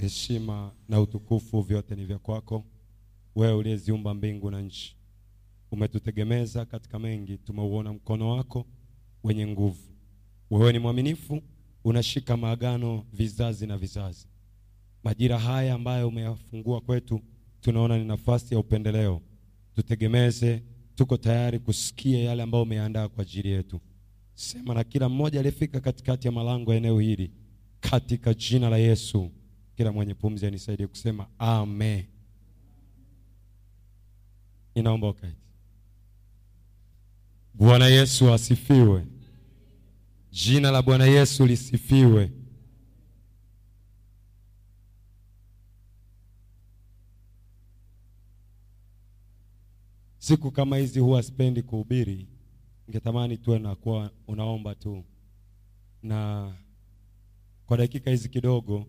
heshima na utukufu vyote ni vya kwako. Wewe uliyeziumba mbingu na nchi. Umetutegemeza katika mengi tumeuona mkono wako wenye nguvu. Wewe ni mwaminifu unashika maagano vizazi na vizazi. Majira haya ambayo umeyafungua kwetu tunaona ni nafasi ya upendeleo. Tutegemeze tuko tayari kusikia yale ambayo umeandaa kwa ajili yetu. Sema na kila mmoja aliyefika katikati ya malango ya eneo hili katika jina la yesu kila mwenye pumzi anisaidie kusema amen. Inaomba ukaiti bwana yesu asifiwe. Jina la bwana yesu lisifiwe. Siku kama hizi huwa sipendi kuhubiri. Ningetamani tuwe na kuwa unaomba tu. Na kwa dakika hizi kidogo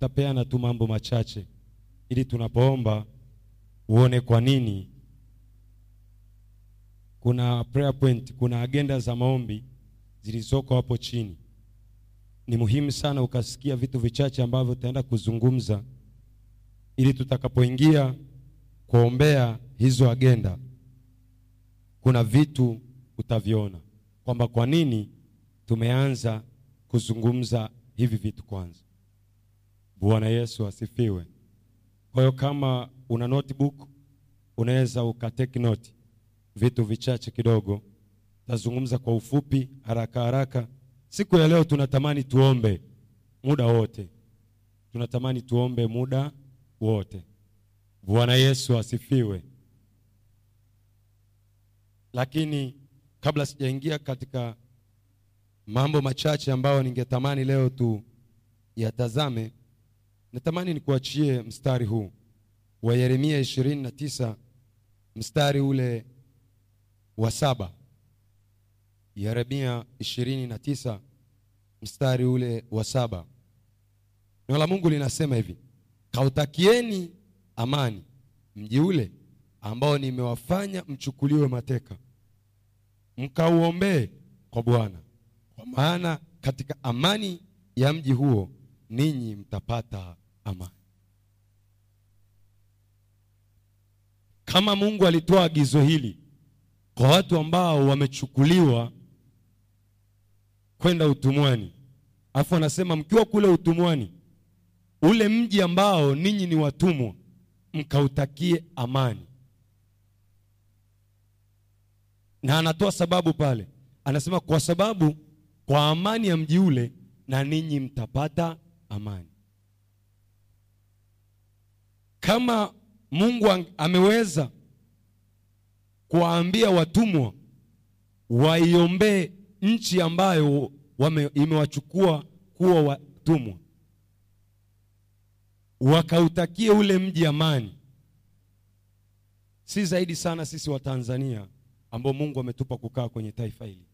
tapeana tu mambo machache ili tunapoomba uone kwa nini. Kuna prayer point kuna agenda za maombi zilizoko hapo chini. Ni muhimu sana ukasikia vitu vichache ambavyo tutaenda kuzungumza ili tutakapoingia kuombea hizo agenda kuna vitu utaviona kwamba kwa nini tumeanza kuzungumza hivi vitu kwanza bwana yesu asifiwe. Kwa hiyo kama una notebook unaweza ukateki noti vitu vichache kidogo. Tazungumza kwa ufupi haraka haraka. Siku ya leo tunatamani tuombe muda wote. Tunatamani tuombe muda wote. Bwana yesu asifiwe. Lakini kabla sijaingia katika mambo machache ambayo ningetamani leo tu yatazame natamani nikuachie mstari huu wa yeremia ishirini na tisa mstari ule wa saba. Yeremia ishirini na tisa mstari ule wa saba. Neno la mungu linasema hivi kautakieni amani mji ule ambao nimewafanya mchukuliwe mateka. Mkauombee kwa bwana kwa maana katika amani ya mji huo ninyi mtapata amani kama mungu alitoa agizo hili kwa watu ambao wamechukuliwa kwenda utumwani. Alafu anasema mkiwa kule utumwani ule mji ambao ninyi ni watumwa mkautakie amani. Na anatoa sababu pale. Anasema kwa sababu kwa amani ya mji ule na ninyi mtapata amani kama mungu ameweza kuwaambia watumwa waiombee nchi ambayo imewachukua kuwa watumwa wakautakie ule mji amani si zaidi sana sisi wa tanzania ambao mungu ametupa kukaa kwenye taifa hili.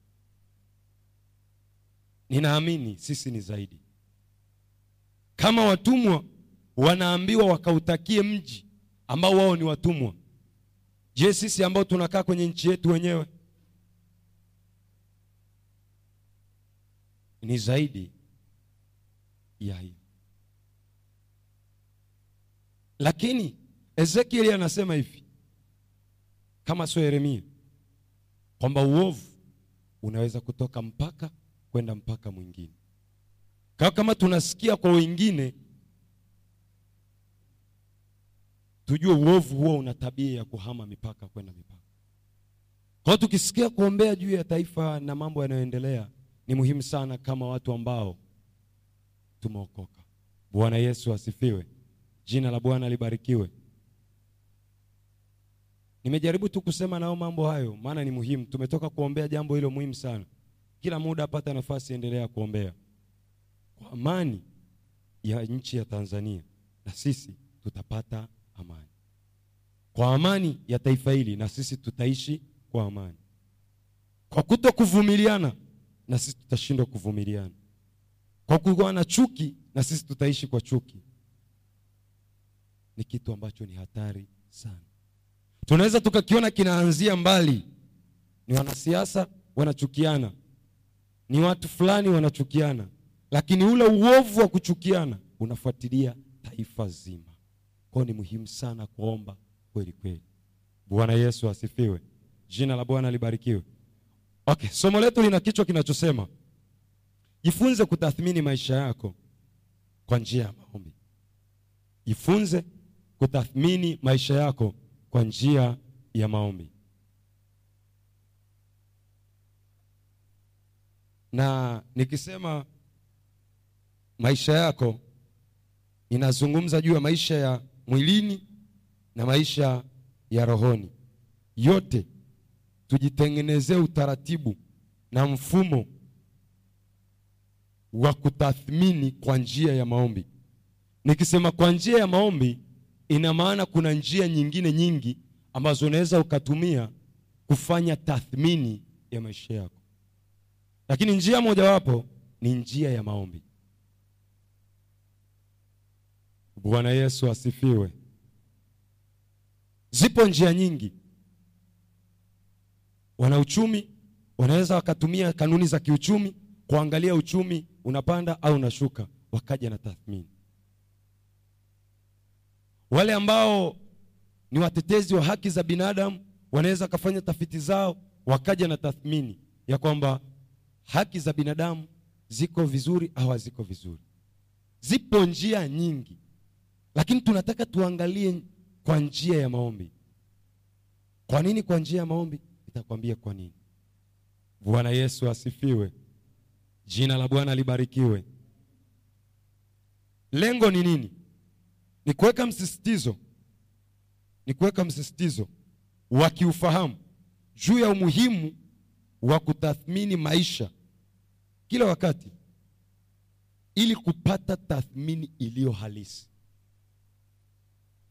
Ninaamini sisi ni zaidi. Kama watumwa wanaambiwa wakautakie mji ambao wao ni watumwa. Je sisi ambao tunakaa kwenye nchi yetu wenyewe? Ni zaidi ya hiyo lakini ezekieli anasema hivi kama sio yeremia kwamba uovu unaweza kutoka mpaka kwenda mpaka mwingine. Kwa kama tunasikia kwa wengine tujue uovu huo una tabia ya kuhama mipaka kwenda mipaka. Kwao tukisikia kuombea juu ya taifa na mambo yanayoendelea ni muhimu sana kama watu ambao tumeokoka. Bwana yesu asifiwe. Jina la bwana libarikiwe. Nimejaribu tu kusema nao mambo hayo maana ni muhimu. Tumetoka kuombea jambo hilo muhimu sana. Kila muda apata nafasi endelea kuombea. Kwa amani ya nchi ya tanzania na sisi tutapata amani kwa amani ya taifa hili na sisi tutaishi kwa amani. Kwa kuto kuvumiliana na sisi tutashindwa kuvumiliana. Kwa kuwa na chuki na sisi tutaishi kwa chuki. Ni kitu ambacho ni hatari sana. Tunaweza tukakiona kinaanzia mbali. Ni wanasiasa wanachukiana. Ni watu fulani wanachukiana. Lakini ule uovu wa kuchukiana unafuatilia taifa zima. Kwao ni muhimu sana kuomba kweli kweli. Bwana Yesu asifiwe, jina la Bwana libarikiwe. Okay, somo letu lina kichwa kinachosema jifunze kutathmini maisha yako kwa njia ya maombi. Jifunze kutathmini maisha yako kwa njia ya maombi. Na nikisema maisha yako, inazungumza juu ya maisha ya mwilini na maisha ya rohoni. Yote tujitengenezee utaratibu na mfumo wa kutathmini kwa njia ya maombi. Nikisema kwa njia ya maombi, ina maana kuna njia nyingine nyingi ambazo unaweza ukatumia kufanya tathmini ya maisha yako, lakini njia mojawapo ni njia ya maombi. Bwana Yesu asifiwe. Zipo njia nyingi. Wanauchumi wanaweza wakatumia kanuni za kiuchumi kuangalia uchumi unapanda au unashuka, wakaja na tathmini. Wale ambao ni watetezi wa haki za binadamu wanaweza wakafanya tafiti zao, wakaja na tathmini ya kwamba haki za binadamu ziko vizuri au haziko vizuri. Zipo njia nyingi, lakini tunataka tuangalie kwa njia ya maombi. Kwa nini kwa njia ya maombi? Nitakwambia kwa nini. Bwana Yesu asifiwe. Jina la Bwana libarikiwe. Lengo ni nini? Ni kuweka msisitizo, ni kuweka msisitizo wa kiufahamu juu ya umuhimu wa kutathmini maisha kila wakati, ili kupata tathmini iliyo halisi.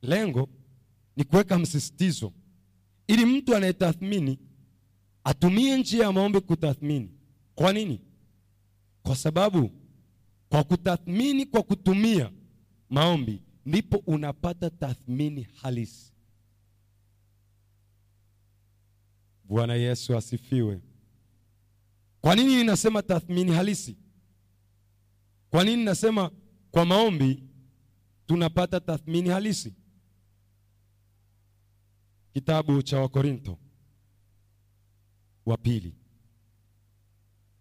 Lengo ni kuweka msisitizo ili mtu anayetathmini atumie njia ya maombi kutathmini. Kwa nini? Kwa sababu kwa kutathmini kwa kutumia maombi ndipo unapata tathmini halisi. Bwana Yesu asifiwe. Kwa nini ninasema tathmini halisi? Kwa nini nasema kwa maombi tunapata tathmini halisi? Kitabu cha Wakorinto wa pili,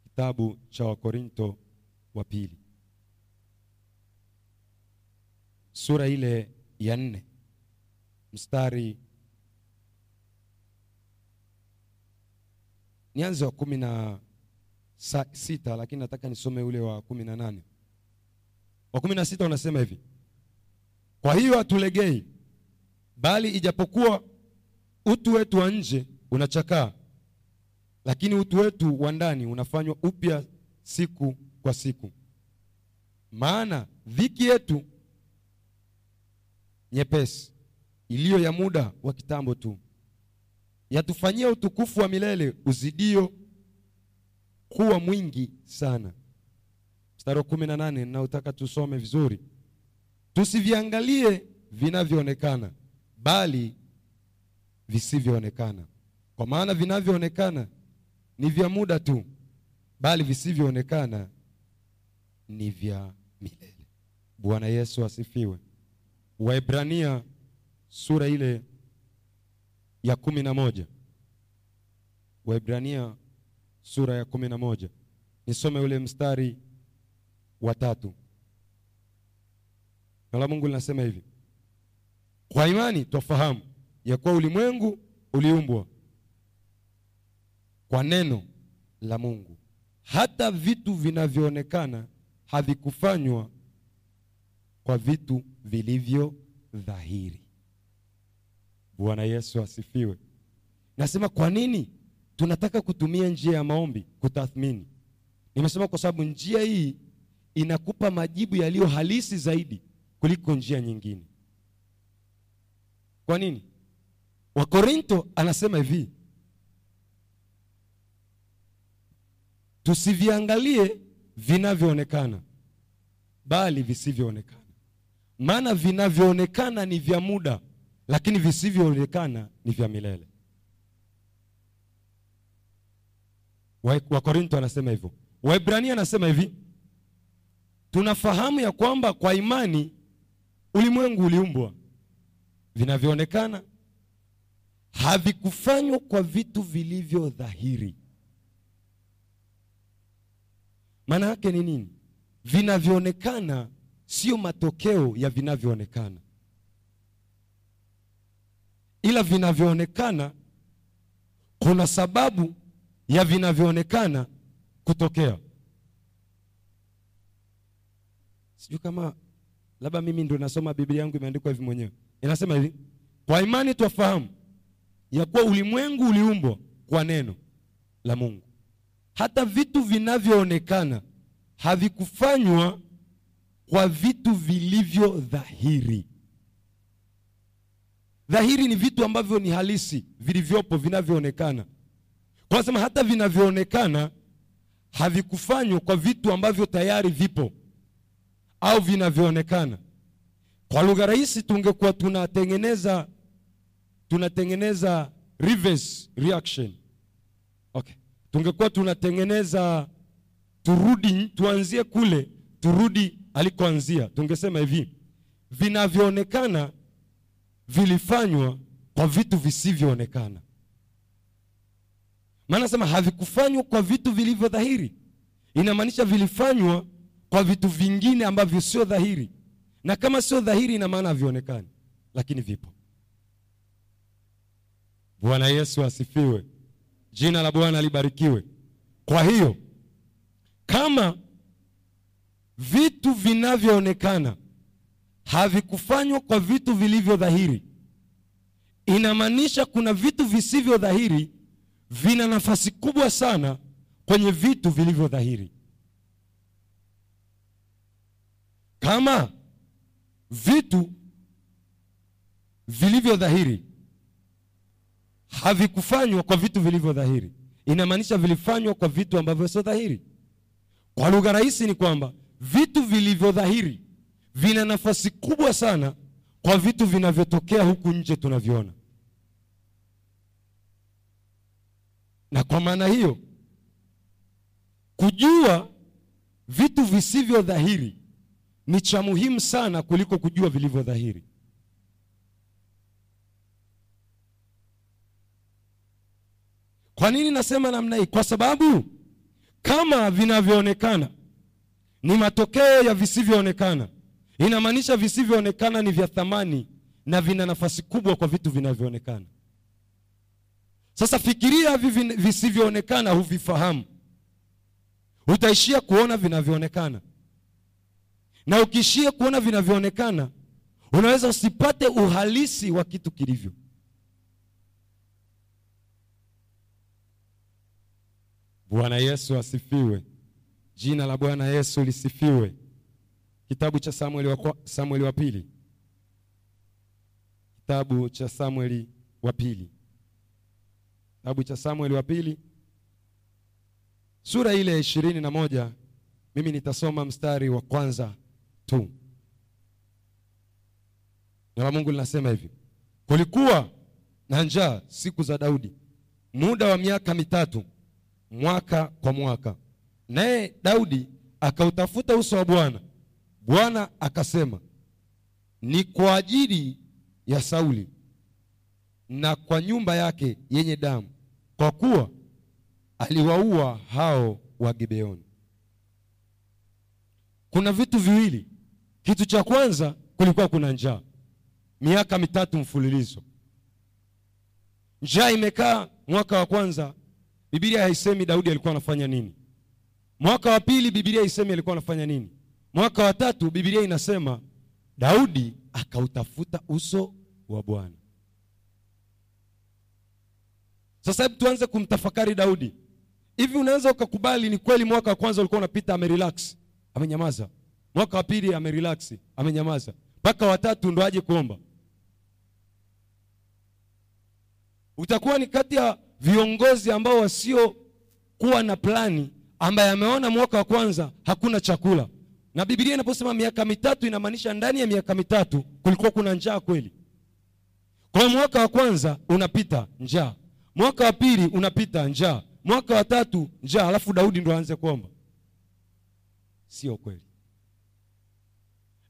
kitabu cha Wakorinto wa pili. Sura ile ya nne. Mstari nianze wa kumi na sita lakini nataka nisome ule wa kumi na nane. Wa kumi na sita unasema hivi: kwa hiyo hatulegei, bali ijapokuwa utu wetu wa nje unachakaa, lakini utu wetu wa ndani unafanywa upya siku kwa siku. Maana dhiki yetu nyepesi iliyo ya muda wa kitambo tu yatufanyia utukufu wa milele uzidio kuwa mwingi sana. Mstari wa kumi na nane ninaotaka tusome vizuri, tusiviangalie vinavyoonekana, bali visivyoonekana, kwa maana vinavyoonekana ni vya muda tu, bali visivyoonekana ni vya milele. Bwana Yesu asifiwe. Waebrania sura ile ya kumi na moja Waebrania sura ya kumi na moja nisome ule mstari wa tatu. Neno la Mungu linasema hivi: kwa imani twafahamu ya kuwa ulimwengu uliumbwa kwa neno la Mungu, hata vitu vinavyoonekana havikufanywa kwa vitu vilivyo dhahiri. Bwana Yesu asifiwe. Nasema kwa nini tunataka kutumia njia ya maombi kutathmini? Nimesema kwa sababu njia hii inakupa majibu yaliyo halisi zaidi kuliko njia nyingine. Kwa nini? Wakorinto anasema hivi, tusiviangalie vinavyoonekana bali visivyoonekana. Maana vinavyoonekana ni vya muda, lakini visivyoonekana ni vya milele. Wakorinto anasema hivyo. Waebrania anasema hivi, tunafahamu ya kwamba kwa imani ulimwengu uliumbwa, vinavyoonekana havikufanywa kwa vitu vilivyo dhahiri. Maana yake ni nini? Vinavyoonekana sio matokeo ya vinavyoonekana, ila vinavyoonekana kuna sababu ya vinavyoonekana kutokea. Sijui kama labda mimi ndio nasoma Biblia yangu imeandikwa hivi mwenyewe. Inasema hivi, kwa imani twafahamu ya kuwa ulimwengu uliumbwa kwa neno la Mungu, hata vitu vinavyoonekana havikufanywa kwa vitu vilivyo dhahiri. Dhahiri ni vitu ambavyo ni halisi, vilivyopo, vinavyoonekana. Kwa sema hata vinavyoonekana havikufanywa kwa vitu ambavyo tayari vipo au vinavyoonekana. Kwa lugha rahisi, tungekuwa tunatengeneza tunatengeneza reverse reaction. Okay. Tungekuwa tunatengeneza turudi, tuanzie kule turudi alikoanzia. Tungesema hivi, vinavyoonekana vilifanywa kwa vitu visivyoonekana. Maana sema havikufanywa kwa vitu vilivyo dhahiri, inamaanisha vilifanywa kwa vitu vingine ambavyo sio dhahiri, na kama sio dhahiri, ina maana havionekani, lakini vipo. Bwana Yesu asifiwe, jina la Bwana libarikiwe. Kwa hiyo kama vitu vinavyoonekana havikufanywa kwa vitu vilivyo dhahiri, inamaanisha kuna vitu visivyo dhahiri vina nafasi kubwa sana kwenye vitu vilivyo dhahiri. Kama vitu vilivyo dhahiri havikufanywa kwa vitu vilivyo dhahiri, inamaanisha vilifanywa kwa vitu ambavyo sio dhahiri. Kwa lugha rahisi ni kwamba vitu vilivyo dhahiri vina nafasi kubwa sana kwa vitu vinavyotokea huku nje tunavyoona. Na kwa maana hiyo, kujua vitu visivyo dhahiri ni cha muhimu sana kuliko kujua vilivyo dhahiri. Kwa nini nasema namna hii? Kwa sababu kama vinavyoonekana ni matokeo ya visivyoonekana, inamaanisha visivyoonekana ni vya thamani na vina nafasi kubwa kwa vitu vinavyoonekana. Sasa fikiria hivi visivyoonekana huvifahamu, utaishia kuona vinavyoonekana, na ukiishia kuona vinavyoonekana, unaweza usipate uhalisi wa kitu kilivyo. Bwana Yesu asifiwe. Jina la Bwana Yesu lisifiwe. Kitabu cha Samueli wa, Samueli wa pili, kitabu cha Samueli wa pili, kitabu cha Samueli wa pili sura ile ya ishirini na moja. Mimi nitasoma mstari wa kwanza tu. Neno la Mungu linasema hivi: kulikuwa na njaa siku za Daudi muda wa miaka mitatu mwaka kwa mwaka, naye Daudi akautafuta uso wa Bwana. Bwana akasema, ni kwa ajili ya Sauli na kwa nyumba yake yenye damu, kwa kuwa aliwaua hao wa Gibeoni. Kuna vitu viwili. Kitu cha kwanza, kulikuwa kuna njaa miaka mitatu mfululizo. Njaa imekaa mwaka wa kwanza Biblia haisemi Daudi alikuwa anafanya nini. Mwaka wa pili Biblia haisemi alikuwa anafanya nini. Mwaka wa tatu Biblia inasema Daudi akautafuta uso wa Bwana. Sasa hebu tuanze kumtafakari Daudi. Hivi unaweza ukakubali ni kweli mwaka wa kwanza ulikuwa unapita amerelax, amenyamaza. Mwaka wa pili amerelax, amenyamaza. Mpaka watatu ndo aje kuomba. Utakuwa ni kati ya viongozi ambao wasiokuwa na plani, ambaye ameona mwaka wa kwanza hakuna chakula, na Biblia inaposema miaka mitatu inamaanisha ndani ya miaka mitatu kulikuwa kuna njaa kweli. Kwa mwaka wa kwanza unapita njaa, mwaka wa pili unapita njaa, mwaka wa tatu njaa, alafu Daudi ndo aanze kuomba. Sio kweli.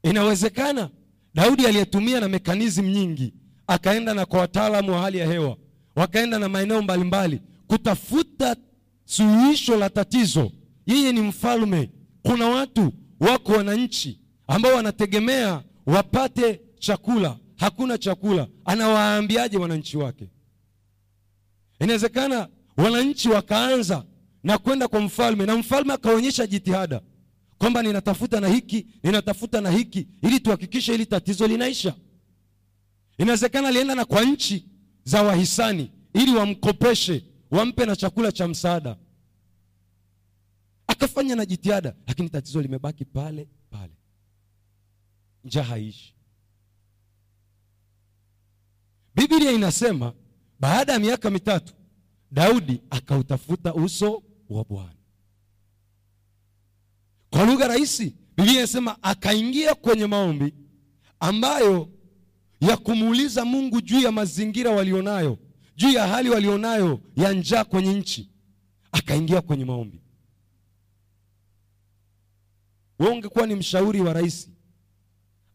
Inawezekana Daudi aliyetumia na mekanizmu nyingi, akaenda na kwa wataalamu wa hali ya hewa, wakaenda na maeneo mbalimbali kutafuta suluhisho la tatizo. Yeye ni mfalme. Kuna watu wako wananchi ambao wanategemea wapate chakula, hakuna chakula. Anawaambiaje wananchi wake? Inawezekana wananchi wakaanza na kwenda kwa mfalme, na mfalme akaonyesha jitihada kwamba ninatafuta na hiki, ninatafuta na hiki, ili tuhakikishe hili tatizo linaisha. Inawezekana alienda na kwa nchi za wahisani ili wamkopeshe, wampe na chakula cha msaada, akafanya na jitihada, lakini tatizo limebaki pale pale, njaa haishi. Biblia inasema baada ya miaka mitatu Daudi akautafuta uso wa Bwana. Kwa lugha rahisi, Biblia inasema akaingia kwenye maombi ambayo ya kumuuliza Mungu juu ya mazingira walionayo, juu ya hali walionayo ya njaa kwenye nchi. Akaingia kwenye maombi. Wewe ungekuwa ni mshauri wa rais,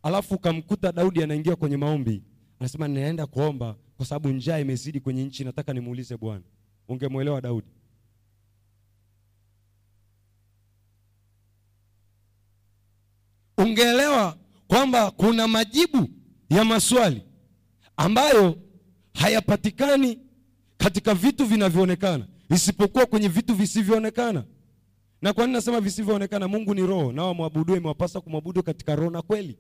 alafu ukamkuta Daudi anaingia kwenye maombi, anasema ninaenda kuomba kwa sababu njaa imezidi kwenye nchi, nataka nimuulize Bwana, ungemwelewa Daudi? Ungeelewa kwamba kuna majibu ya maswali ambayo hayapatikani katika vitu vinavyoonekana, isipokuwa kwenye vitu visivyoonekana. Na kwa nini nasema visivyoonekana? Mungu ni roho, nao wamwabudu imewapasa kumwabudu katika roho na kweli.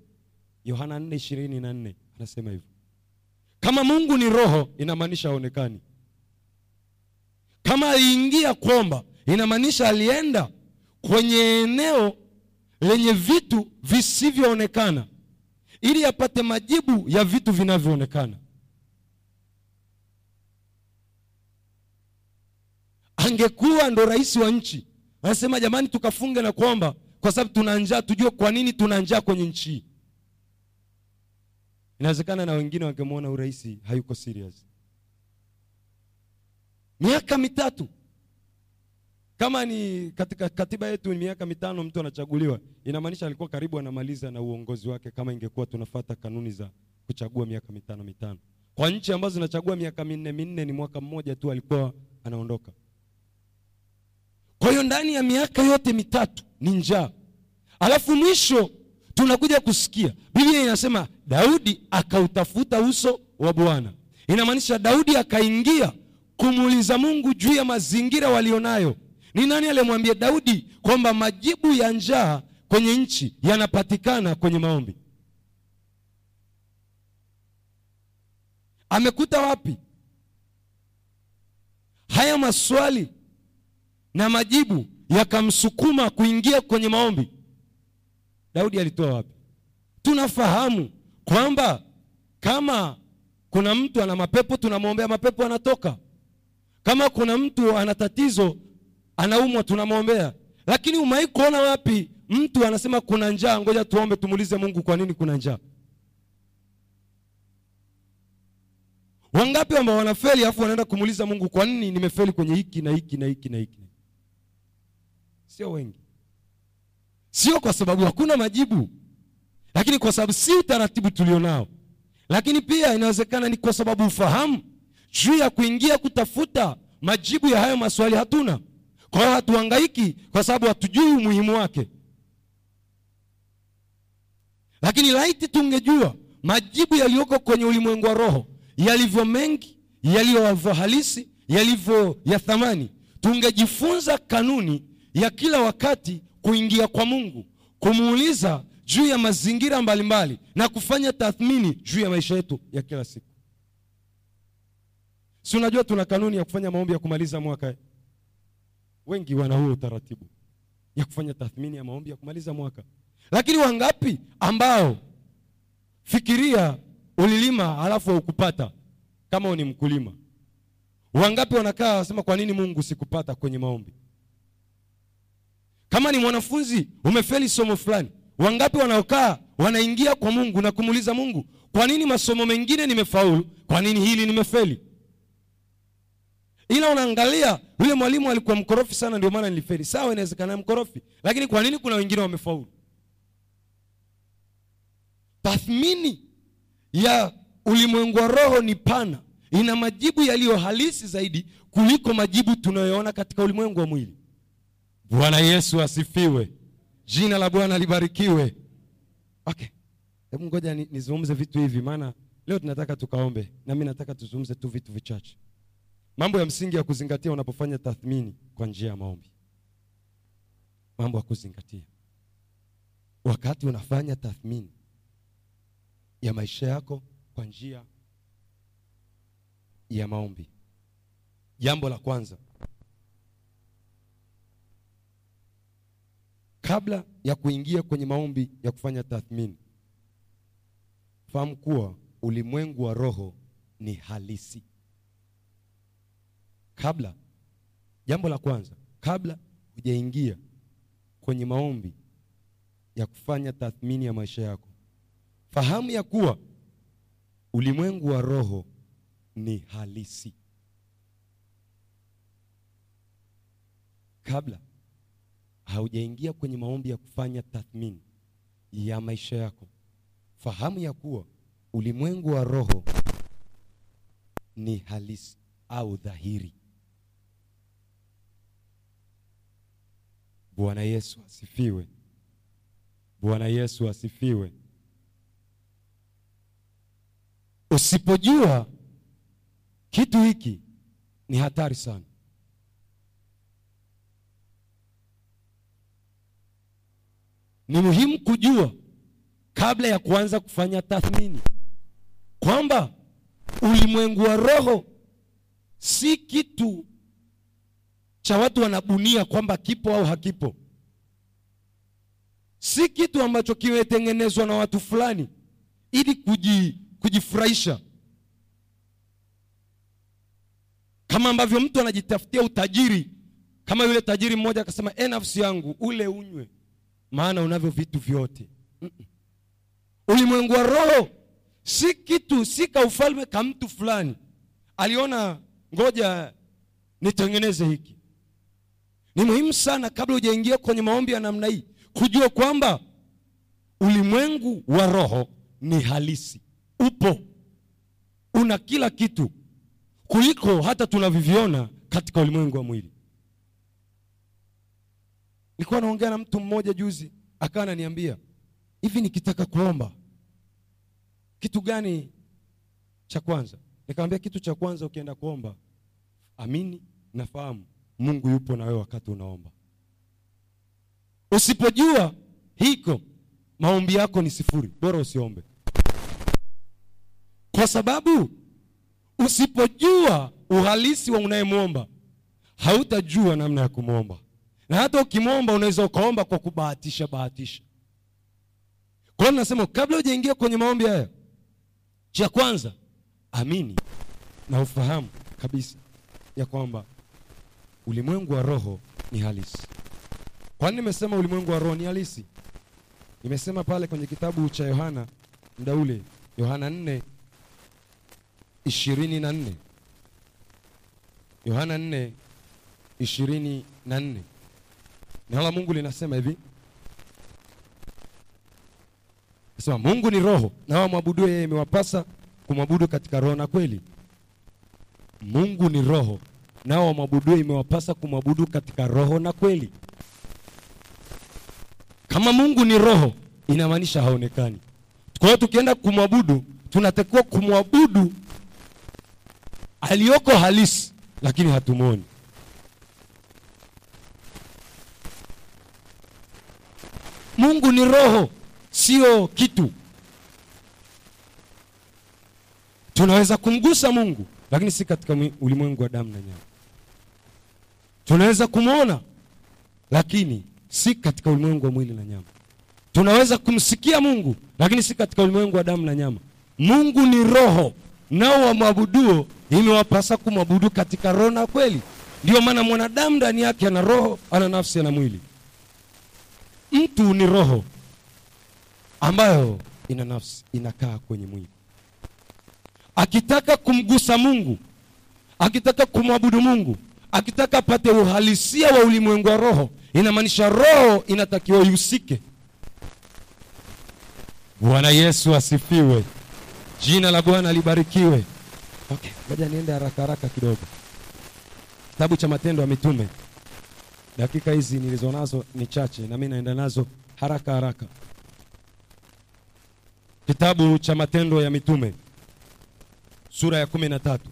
Yohana 4:24 anasema hivyo. Kama Mungu ni roho, inamaanisha haonekani. Kama aliingia kuomba, inamaanisha alienda kwenye eneo lenye vitu visivyoonekana ili apate majibu ya vitu vinavyoonekana. Angekuwa ndo rais wa nchi, anasema jamani, tukafunge na kuomba kwa sababu tuna njaa, tujue kwa nini tuna njaa kwenye nchi. Inawezekana na wengine wangemwona urais hayuko serious. Miaka mitatu kama ni katika katiba yetu miaka mitano mtu anachaguliwa, inamaanisha alikuwa karibu anamaliza na uongozi wake, kama ingekuwa tunafata kanuni za kuchagua miaka mitano mitano. Kwa nchi ambazo zinachagua miaka minne minne, ni mwaka mmoja tu alikuwa anaondoka. Kwa hiyo ndani ya miaka yote mitatu ni njaa, alafu mwisho tunakuja kusikia Biblia inasema Daudi akautafuta uso wa Bwana. Inamaanisha Daudi akaingia kumuuliza Mungu juu ya mazingira walionayo. Ni nani aliyemwambia Daudi kwamba majibu ya njaa kwenye nchi yanapatikana kwenye maombi? Amekuta wapi haya maswali na majibu yakamsukuma kuingia kwenye maombi? Daudi alitoa wapi? Tunafahamu kwamba kama kuna mtu ana mapepo, tunamwombea mapepo, anatoka. Kama kuna mtu ana tatizo, anaumwa, tunamwombea. Lakini umewahi kuona wapi mtu anasema kuna njaa, ngoja tuombe, tumuulize Mungu kwa nini kuna njaa? Wangapi ambao wanafeli afu wanaenda kumuuliza Mungu, kwa nini nimefeli kwenye hiki na hiki na hiki na hiki? Sio wengi. Sio kwa sababu hakuna majibu, lakini kwa sababu si utaratibu tulionao. Lakini pia inawezekana ni kwa sababu ufahamu juu ya kuingia kutafuta majibu ya hayo maswali hatuna. Kwa hiyo hatuhangaiki kwa sababu hatujui umuhimu wake. Lakini laiti tungejua majibu yaliyoko kwenye ulimwengu wa roho yalivyo mengi, yalivyo halisi, yalivyo ya thamani, tungejifunza kanuni ya kila wakati kuingia kwa Mungu, kumuuliza juu ya mazingira mbalimbali mbali, na kufanya tathmini juu ya maisha yetu ya kila siku. Si unajua tuna kanuni ya kufanya maombi ya kumaliza mwaka. Wengi wana huo utaratibu ya kufanya tathmini ya maombi ya kumaliza mwaka, lakini wangapi ambao, fikiria, ulilima halafu haukupata, kama ni mkulima, wangapi wanakaa wasema, kwa nini Mungu sikupata kwenye maombi? Kama ni mwanafunzi umefeli somo fulani, wangapi wanaokaa wanaingia kwa Mungu na kumuuliza Mungu, kwa nini masomo mengine nimefaulu, kwa nini hili nimefeli? Ila unaangalia yule mwalimu alikuwa mkorofi sana, ndio maana nilifeli. Sawa, inawezekana mkorofi, lakini kwa nini kuna wengine wamefaulu? tathmini ya ulimwengu wa roho ni pana ina majibu yaliyo halisi zaidi kuliko majibu tunayoona katika ulimwengu wa mwili. Bwana yesu asifiwe. Jina la bwana libarikiwe. Okay. Hebu ngoja nizungumze vitu hivi maana leo tunataka tukaombe nami nataka tuzungumze tu vitu vichache mambo ya msingi ya kuzingatia unapofanya tathmini kwa njia ya maombi. Mambo ya kuzingatia. Wakati unafanya tathmini ya maisha yako kwa njia ya maombi. Jambo la kwanza. Kabla ya kuingia kwenye maombi ya kufanya tathmini fahamu kuwa ulimwengu wa roho ni halisi kabla jambo la kwanza kabla hujaingia kwenye maombi ya kufanya tathmini ya maisha yako fahamu ya kuwa ulimwengu wa roho ni halisi. Kabla haujaingia kwenye maombi ya kufanya tathmini ya maisha yako fahamu ya kuwa ulimwengu wa roho ni halisi au dhahiri bwana yesu asifiwe. Bwana yesu asifiwe. Usipojua kitu hiki ni hatari sana. Ni muhimu kujua kabla ya kuanza kufanya tathmini kwamba ulimwengu wa roho si kitu cha watu wanabunia kwamba kipo au hakipo. Si kitu ambacho kimetengenezwa na watu fulani ili kuji, kujifurahisha. Kama ambavyo mtu anajitafutia utajiri kama yule tajiri mmoja akasema e nafsi yangu ule unywe maana unavyo vitu vyote. Mm-mm. ulimwengu wa roho si kitu si ka ufalme ka mtu fulani. Aliona ngoja nitengeneze hiki ni muhimu sana kabla hujaingia kwenye maombi ya namna hii kujua kwamba ulimwengu wa roho ni halisi. Upo. Una kila kitu kuliko hata tunavyoviona katika ulimwengu wa mwili. Nilikuwa naongea na mtu mmoja juzi akawa ananiambia hivi nikitaka kuomba kitu gani cha kwanza? Nikamwambia kitu cha kwanza ukienda kuomba amini nafahamu mungu yupo na wewe wakati unaomba. Usipojua hiko maombi yako ni sifuri. Bora usiombe. Kwa sababu usipojua uhalisi wa unayemwomba hautajua namna ya kumwomba. Na hata ukimwomba unaweza ukaomba kwa kubahatisha bahatisha. Kwa hiyo nasema kabla hujaingia kwenye maombi haya cha kwanza amini na ufahamu kabisa ya kwamba ulimwengu wa roho ni halisi. Kwa nini nimesema ulimwengu wa roho ni halisi? Nimesema pale kwenye kitabu cha yohana muda ule yohana 4 ishirini na nne. Yohana 4 ishirini na nne. Neno la mungu linasema hivi. Sema mungu ni roho na wamwabuduo yeye imewapasa kumwabudu katika roho na kweli. Mungu ni roho nao wamwabudu, imewapasa kumwabudu katika roho na kweli. Kama mungu ni roho inamaanisha haonekani. Kwa hiyo tukienda kumwabudu tunatakiwa kumwabudu aliyoko halisi lakini hatumwoni. Mungu ni roho sio kitu. Tunaweza kumgusa mungu lakini si katika ulimwengu wa damu na nyama tunaweza kumwona lakini si katika ulimwengu wa mwili na nyama. Tunaweza kumsikia mungu lakini si katika ulimwengu wa damu na nyama. Mungu ni roho nao wamwabuduo imewapasa kumwabudu katika roho na kweli. Ndio maana mwanadamu ndani yake ana roho ana nafsi ana mwili. Mtu ni roho ambayo ina nafsi inakaa kwenye mwili. Akitaka kumgusa mungu akitaka kumwabudu mungu akitaka apate uhalisia wa ulimwengu wa roho inamaanisha roho inatakiwa ihusike Bwana Yesu asifiwe. Jina la Bwana libarikiwe. Okay, ngoja niende haraka haraka kidogo. Kitabu cha Matendo ya Mitume, dakika hizi nilizo nazo ni chache, na mimi naenda nazo haraka haraka. Kitabu cha Matendo ya Mitume sura ya kumi na tatu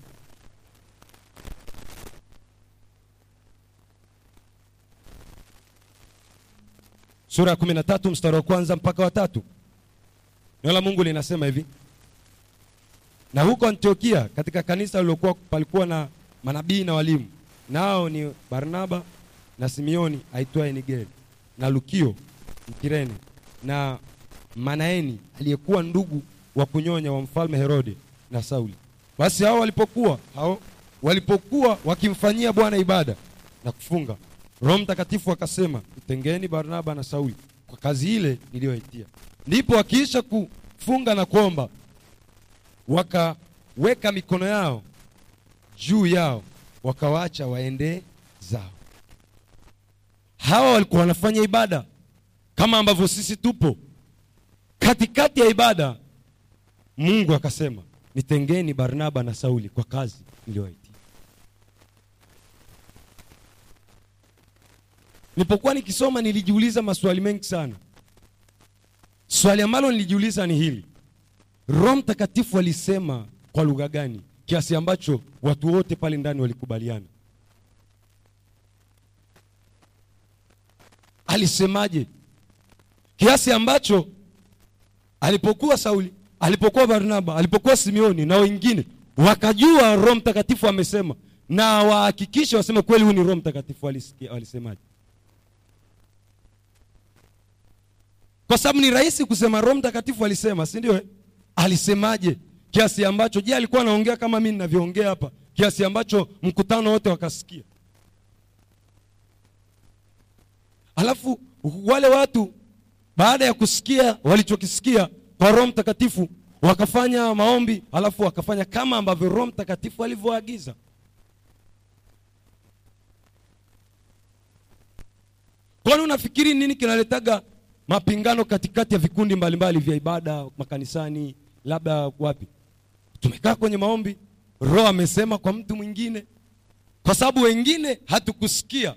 sura ya kumi na tatu mstari wa kwanza mpaka wa tatu. Neno la Mungu linasema hivi: na huko Antiokia katika kanisa lilokuwa palikuwa na manabii na walimu, nao ni Barnaba na Simeoni aitwaye Nigeri na Lukio Mkirene na Manaeni aliyekuwa ndugu wa kunyonya wa mfalme Herode na Sauli. Basi hao walipokuwa hao walipokuwa wakimfanyia Bwana ibada na kufunga, Roho Mtakatifu akasema, mtengeni Barnaba na Sauli kwa kazi ile niliyoitia. Ndipo wakiisha kufunga na kuomba, wakaweka mikono yao juu yao, wakawaacha waende zao. Hawa walikuwa wanafanya ibada kama ambavyo sisi tupo katikati ya ibada. Mungu akasema, nitengeni Barnaba na Sauli kwa kazi niliyowaitia. Nilipokuwa nikisoma nilijiuliza maswali mengi sana. Swali ambalo nilijiuliza ni hili: Roho Mtakatifu alisema kwa lugha gani kiasi ambacho watu wote pale ndani walikubaliana? Alisemaje kiasi ambacho alipokuwa Sauli, alipokuwa Barnaba, alipokuwa Simeoni na wengine wakajua Roho Mtakatifu amesema, na wahakikishe waseme kweli, huyu ni Roho Mtakatifu. Walisikia, Kwa sababu ni rahisi kusema Roho Mtakatifu alisema, si ndio? Alisemaje kiasi ambacho, je, alikuwa anaongea kama mimi ninavyoongea hapa, kiasi ambacho mkutano wote wakasikia? Alafu wale watu baada ya kusikia walichokisikia kwa Roho Mtakatifu wakafanya maombi, alafu wakafanya kama ambavyo Roho Mtakatifu alivyoagiza. Kwani unafikiri nini kinaletaga mapingano katikati ya vikundi mbalimbali vya ibada makanisani, labda wapi? Tumekaa kwenye maombi, Roho amesema kwa mtu mwingine, kwa sababu wengine hatukusikia,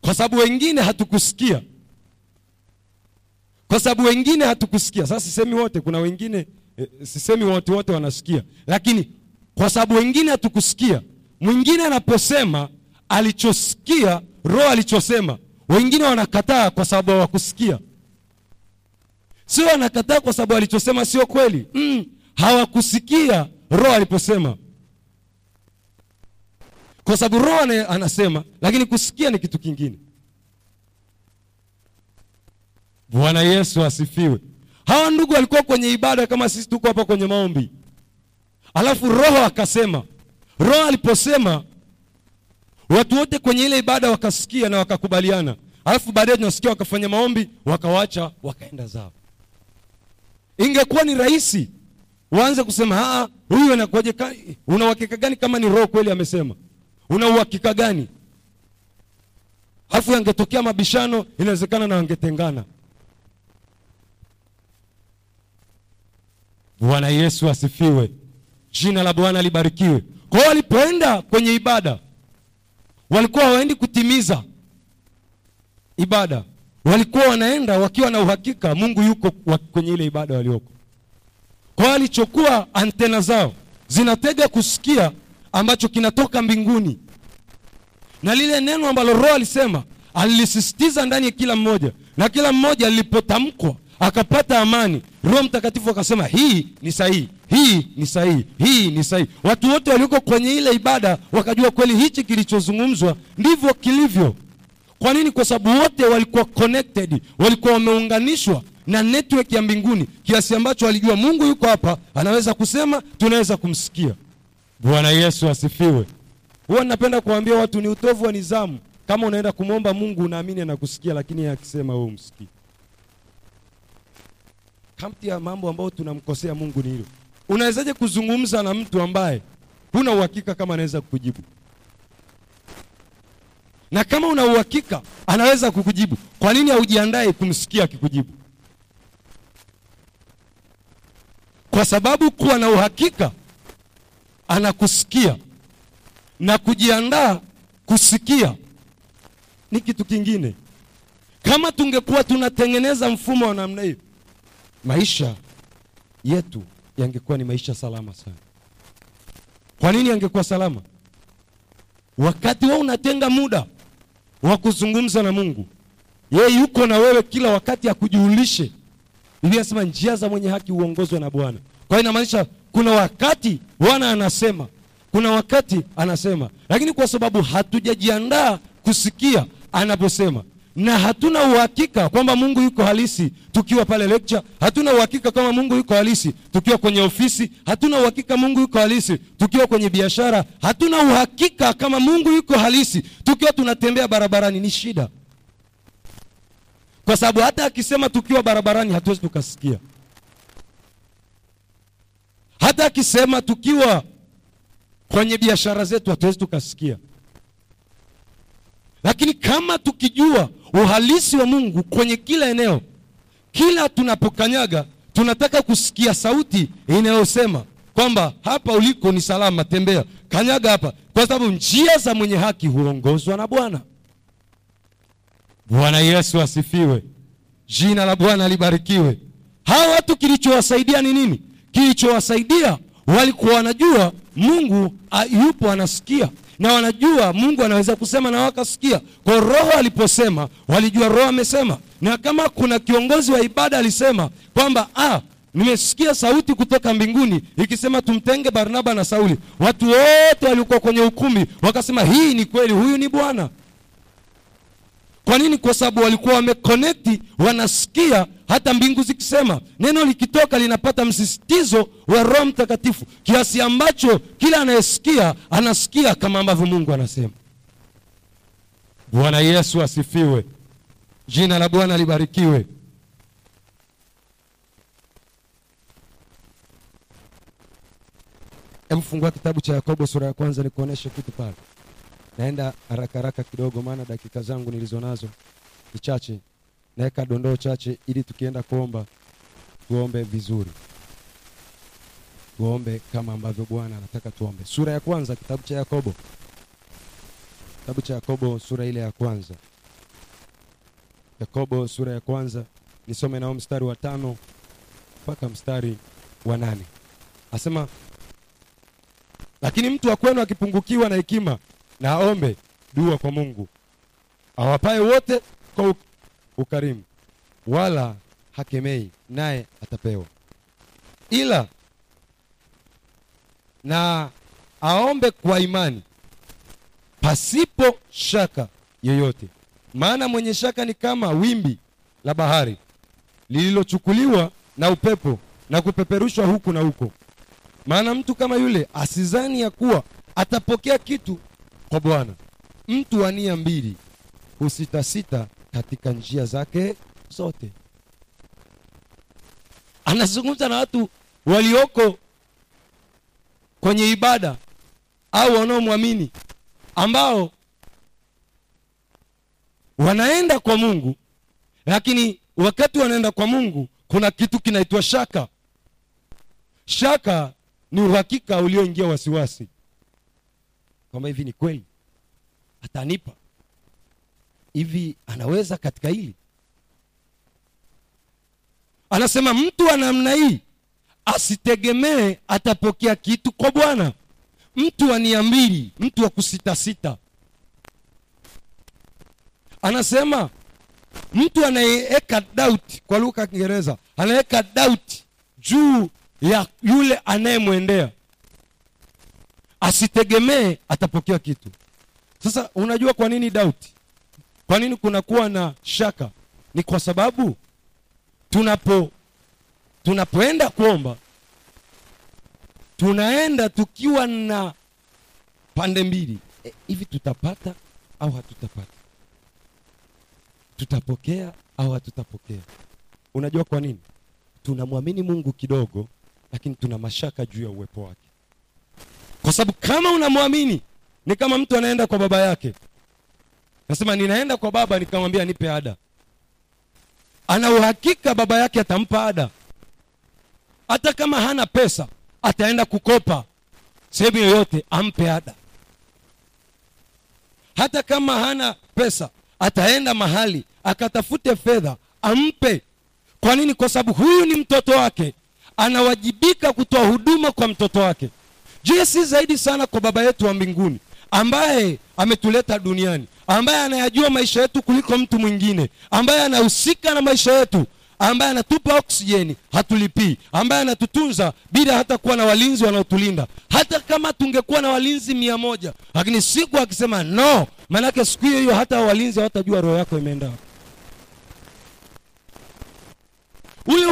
kwa sababu wengine hatukusikia, kwa sababu wengine hatukusikia. Sasa sisemi wote, kuna wengine eh, sisemi watu wote wanasikia, lakini kwa sababu wengine hatukusikia, mwingine anaposema alichosikia Roho alichosema wengine wanakataa kwa sababu hawakusikia. Sio wanakataa kwa sababu alichosema sio kweli. Mm, hawakusikia Roho aliposema, kwa sababu Roho anasema, lakini kusikia ni kitu kingine. Bwana Yesu asifiwe. Hawa ndugu walikuwa kwenye ibada kama sisi tuko hapa kwenye maombi, alafu Roho akasema. Roho aliposema watu wote kwenye ile ibada wakasikia na wakakubaliana, alafu baadaye tunasikia wakafanya maombi, wakawacha wakaenda zao. Ingekuwa ni rahisi waanze kusema huyu anakuaje? Una gani kama ni roho kweli amesema? Una gani? Alafu yangetokea mabishano, inawezekana na wangetengana. Bwana Yesu asifiwe, jina la Bwana libarikiwe. Kwa walipoenda kwenye ibada walikuwa hawaendi kutimiza ibada, walikuwa wanaenda wakiwa na uhakika Mungu yuko kwenye ile ibada walioko. Kwa hiyo alichokuwa antena zao zinatega kusikia ambacho kinatoka mbinguni, na lile neno ambalo Roho alisema alilisisitiza ndani ya kila mmoja, na kila mmoja lilipotamkwa akapata amani. Roho Mtakatifu akasema hii ni sahihi, hii ni sahihi, hii ni sahihi. Watu wote walioko kwenye ile ibada wakajua kweli hichi kilichozungumzwa ndivyo kilivyo. Kwa nini? Kwa sababu wote walikuwa connected, walikuwa wameunganishwa na network ya mbinguni, kiasi ambacho walijua Mungu yuko hapa, anaweza kusema, tunaweza kumsikia. Bwana Yesu asifiwe. Huwa napenda kuwambia watu ni utovu wa nizamu. kama unaenda kumwomba Mungu unaamini anakusikia, lakini akisema wewe umsikii. Kati ya mambo ambayo tunamkosea Mungu ni hilo. Unawezaje kuzungumza na mtu ambaye huna uhakika kama anaweza kukujibu? Na kama una uhakika anaweza kukujibu, kwa nini haujiandae kumsikia akikujibu kwa sababu kuwa na uhakika anakusikia na kujiandaa kusikia ni kitu kingine kama tungekuwa tunatengeneza mfumo wa namna hiyo maisha yetu yangekuwa ni maisha salama sana. Kwa nini yangekuwa salama? Wakati wewe unatenga muda wa kuzungumza na mungu yeye yuko na wewe kila wakati akujulishe. Biblia inasema njia za mwenye haki huongozwa na bwana. Kwa hiyo inamaanisha kuna wakati bwana anasema kuna wakati anasema. Lakini kwa sababu hatujajiandaa kusikia anaposema na hatuna uhakika kwamba mungu yuko halisi tukiwa pale lecture. Hatuna uhakika kama mungu yuko halisi tukiwa kwenye ofisi. Hatuna uhakika mungu yuko halisi tukiwa kwenye biashara. Hatuna uhakika kama mungu yuko halisi tukiwa tunatembea barabarani. Ni shida. Kwa sababu hata akisema tukiwa barabarani hatuwezi tukasikia. Hata akisema tukiwa kwenye biashara zetu hatuwezi tukasikia lakini kama tukijua uhalisi wa mungu kwenye kila eneo kila tunapokanyaga tunataka kusikia sauti inayosema kwamba hapa uliko ni salama tembea. Kanyaga hapa kwa sababu njia za mwenye haki huongozwa na bwana. Bwana yesu asifiwe. Jina la bwana libarikiwe. Hawa watu kilichowasaidia ni nini? Kilichowasaidia walikuwa wanajua mungu yupo anasikia na wanajua mungu anaweza kusema na wakasikia kwa roho aliposema walijua roho amesema. Na kama kuna kiongozi wa ibada alisema kwamba ah, nimesikia sauti kutoka mbinguni ikisema tumtenge barnaba na sauli. Watu wote waliokuwa kwenye ukumbi wakasema hii ni kweli huyu ni bwana. Kwa nini? Kwa sababu walikuwa wamekonekti wanasikia hata mbingu zikisema neno likitoka linapata msisitizo wa roho mtakatifu. Kiasi ambacho kila anayesikia anasikia kama ambavyo mungu anasema. Bwana yesu asifiwe. Jina la bwana libarikiwe. Hebu kitabu cha yakobo sura ya kwanza nikuoneshe kitu pale. Naenda haraka haraka kidogo maana dakika zangu nilizo nazo ni chache naweka dondoo chache ili tukienda kuomba tuombe vizuri. Tuombe kama ambavyo bwana anataka tuombe. Sura ya kwanza kitabu cha yakobo. Kitabu cha yakobo sura ile ya kwanza. Yakobo sura ya kwanza. Nisome nao mstari wa tano mpaka mstari wa nane. Asema lakini mtu wa kwenu akipungukiwa na hekima na aombe dua kwa mungu awapaye wote kwa ukarimu wala hakemei naye atapewa. Ila na aombe kwa imani pasipo shaka yoyote. Maana mwenye shaka ni kama wimbi la bahari lililochukuliwa na upepo na kupeperushwa huku na huko. Maana mtu kama yule asizani ya kuwa atapokea kitu kwa bwana. Mtu wa nia mbili husitasita katika njia zake zote. Anazungumza na watu walioko kwenye ibada au wanaomwamini ambao wanaenda kwa mungu lakini wakati wanaenda kwa mungu kuna kitu kinaitwa shaka. Shaka ni uhakika ulioingia wasiwasi. Kwamba hivi ni kweli atanipa hivi anaweza katika hili? Anasema mtu wa namna hii asitegemee atapokea kitu kwa bwana. Mtu wa nia mbili mtu wa kusitasita anasema mtu anayeweka doubt kwa lugha ya kiingereza anaweka doubt juu ya yule anayemwendea asitegemee atapokea kitu. Sasa unajua kwa nini doubt kwa nini kunakuwa na shaka? Ni kwa sababu tunapo tunapoenda kuomba tunaenda tukiwa na pande mbili. E, hivi tutapata au hatutapata? Tutapokea au hatutapokea? Unajua kwa nini? Tunamwamini mungu kidogo lakini tuna mashaka juu ya uwepo wake. Kwa sababu kama unamwamini ni kama mtu anaenda kwa baba yake nasema ninaenda kwa baba nikamwambia nipe ada. Ana uhakika baba yake atampa ada. Hata kama hana pesa ataenda kukopa sehemu yoyote ampe ada. Hata kama hana pesa ataenda mahali akatafute fedha ampe. Kwa nini? Kwa sababu huyu ni mtoto wake. Anawajibika kutoa huduma kwa mtoto wake. Je si zaidi sana kwa baba yetu wa mbinguni ambaye ametuleta duniani ambaye anayajua maisha yetu kuliko mtu mwingine ambaye anahusika na maisha yetu ambaye anatupa oksijeni hatulipii ambaye anatutunza bila hata kuwa na walinzi wanaotulinda. Hata kama tungekuwa na walinzi mia moja lakini siku akisema no maanake siku hiyo hiyo hata walinzi hawatajua roho yako imeenda ule,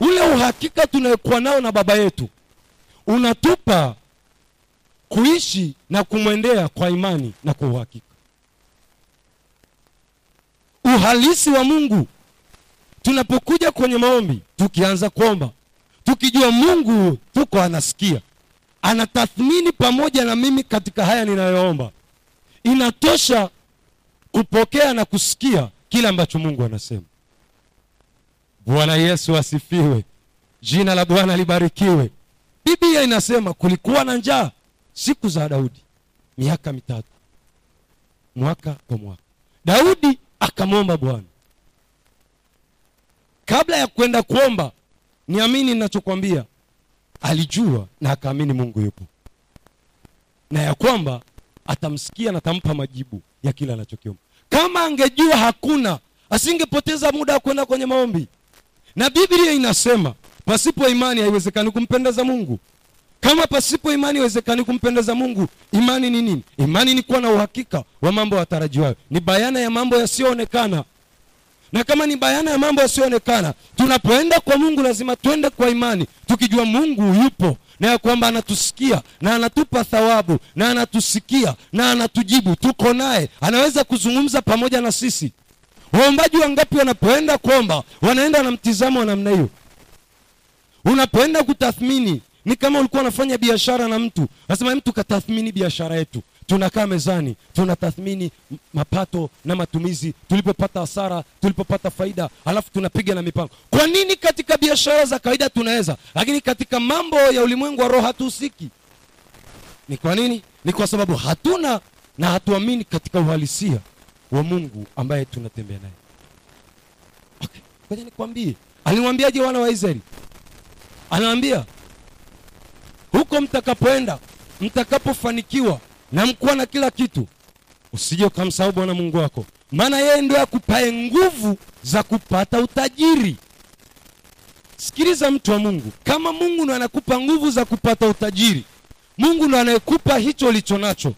ule uhakika tunayokuwa nao na baba yetu unatupa kuishi na kumwendea kwa imani na kwa uhakika. Uhalisi wa mungu. Tunapokuja kwenye maombi tukianza kuomba tukijua mungu tuko anasikia anatathmini pamoja na mimi katika haya ninayoomba. Inatosha kupokea na kusikia kile ambacho mungu anasema. Bwana yesu asifiwe. Jina la bwana libarikiwe. Biblia inasema kulikuwa na njaa siku za daudi miaka mitatu mwaka kwa mwaka. Daudi akamwomba bwana. Kabla ya kwenda kuomba niamini ninachokwambia. Alijua na akaamini mungu yupo. Na ya kwamba atamsikia na atampa majibu ya kile anachokiomba. Kama angejua hakuna asingepoteza muda wa kwenda kwenye maombi. Na biblia inasema pasipo imani haiwezekani kumpendeza mungu kama pasipo imani haiwezekani kumpendeza mungu imani ni nini? Imani ni kuwa na uhakika wa mambo yatarajiwayo. Ni bayana ya mambo yasiyoonekana. Na kama ni bayana ya mambo yasiyoonekana tunapoenda kwa mungu lazima twende kwa imani tukijua mungu yupo na ya kwamba anatusikia na anatupa thawabu na anatusikia na anatujibu tuko naye anaweza kuzungumza pamoja na sisi. Waombaji wangapi wanapoenda kuomba wanaenda na mtizamo wa namna hiyo? Unapoenda kutathmini ni kama ulikuwa unafanya biashara na mtu. Nasema mtu katathmini biashara yetu. Tunakaa mezani tunatathmini mapato na matumizi tulipopata hasara tulipopata faida alafu tunapiga na mipango. Kwa nini katika biashara za kawaida tunaweza lakini katika mambo ya ulimwengu wa roho hatuhusiki? Ni kwa nini? Ni kwa sababu hatuna na hatuamini katika uhalisia wa mungu ambaye tunatembea naye. Okay. nikwambie. Alimwambiaje wana wa israeli? Anaambia huko mtakapoenda mtakapofanikiwa na mkuwa na kila kitu. Usije ukamsahau bwana mungu wako. Maana yeye ndio akupae nguvu za kupata utajiri. Sikiliza mtu wa mungu kama mungu ndo anakupa nguvu za kupata utajiri mungu ndo anayekupa hicho ulicho nacho.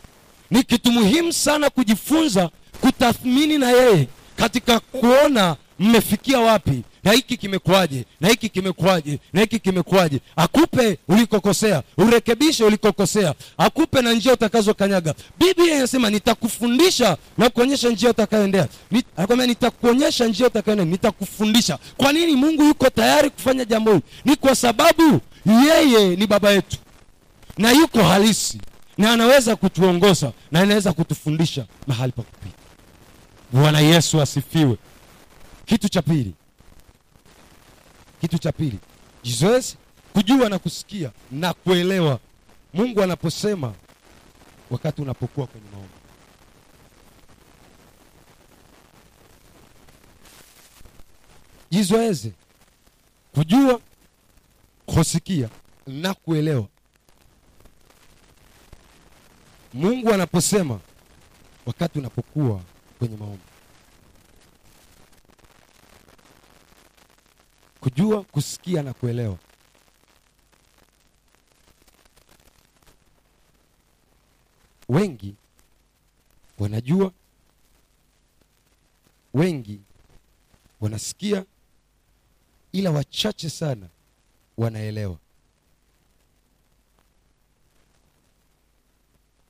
Ni kitu muhimu sana kujifunza kutathmini na yeye katika kuona mmefikia wapi na hiki kimekuwaje? Na hiki kimekuwaje? Na hiki kimekuwaje? Akupe ulikokosea urekebishe ulikokosea akupe na njia utakazokanyaga. Biblia inasema nitakufundisha na kuonyesha njia utakayoendea. Anakwambia nitakuonyesha njia utakayoendea nitakufundisha. Kwa nini mungu yuko tayari kufanya jambo hili? Ni kwa sababu yeye ni baba yetu. Na yuko halisi. Na anaweza kutuongoza na anaweza kutufundisha mahali pa kupita. Bwana yesu asifiwe. Kitu cha pili kitu cha pili. Jizoezi kujua na kusikia na kuelewa. Mungu anaposema wakati unapokuwa kwenye maombi. Jizoeze kujua kusikia na kuelewa. Mungu anaposema wakati unapokuwa kwenye maombi kujua kusikia na kuelewa. Wengi wanajua wengi wanasikia ila wachache sana wanaelewa.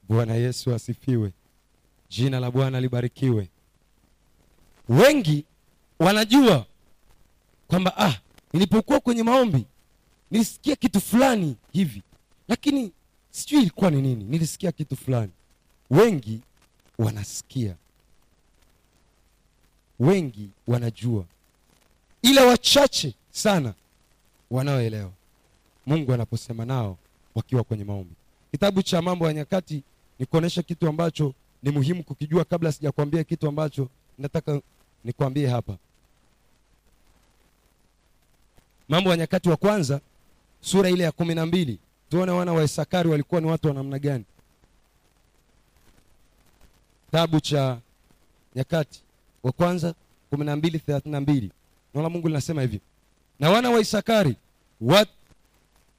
Bwana yesu asifiwe. Jina la bwana libarikiwe. Wengi wanajua kwamba ah nilipokuwa kwenye maombi nilisikia kitu fulani hivi. Lakini sijui ilikuwa ni nini nilisikia kitu fulani. Wengi wanasikia. Wengi wanajua. Ila wachache sana wanaoelewa. Mungu anaposema nao wakiwa kwenye maombi. Kitabu cha mambo ya nyakati ni kuonyesha kitu ambacho ni muhimu kukijua kabla sijakwambia kitu ambacho nataka nikwambie hapa mambo ya nyakati wa kwanza sura ile ya kumi na mbili. Tuone wana wa isakari walikuwa ni watu wa namna gani. Kitabu cha nyakati wa kwanza kumi na mbili thelathini na mbili. Naona mungu linasema hivi. Na wana wa isakari wat,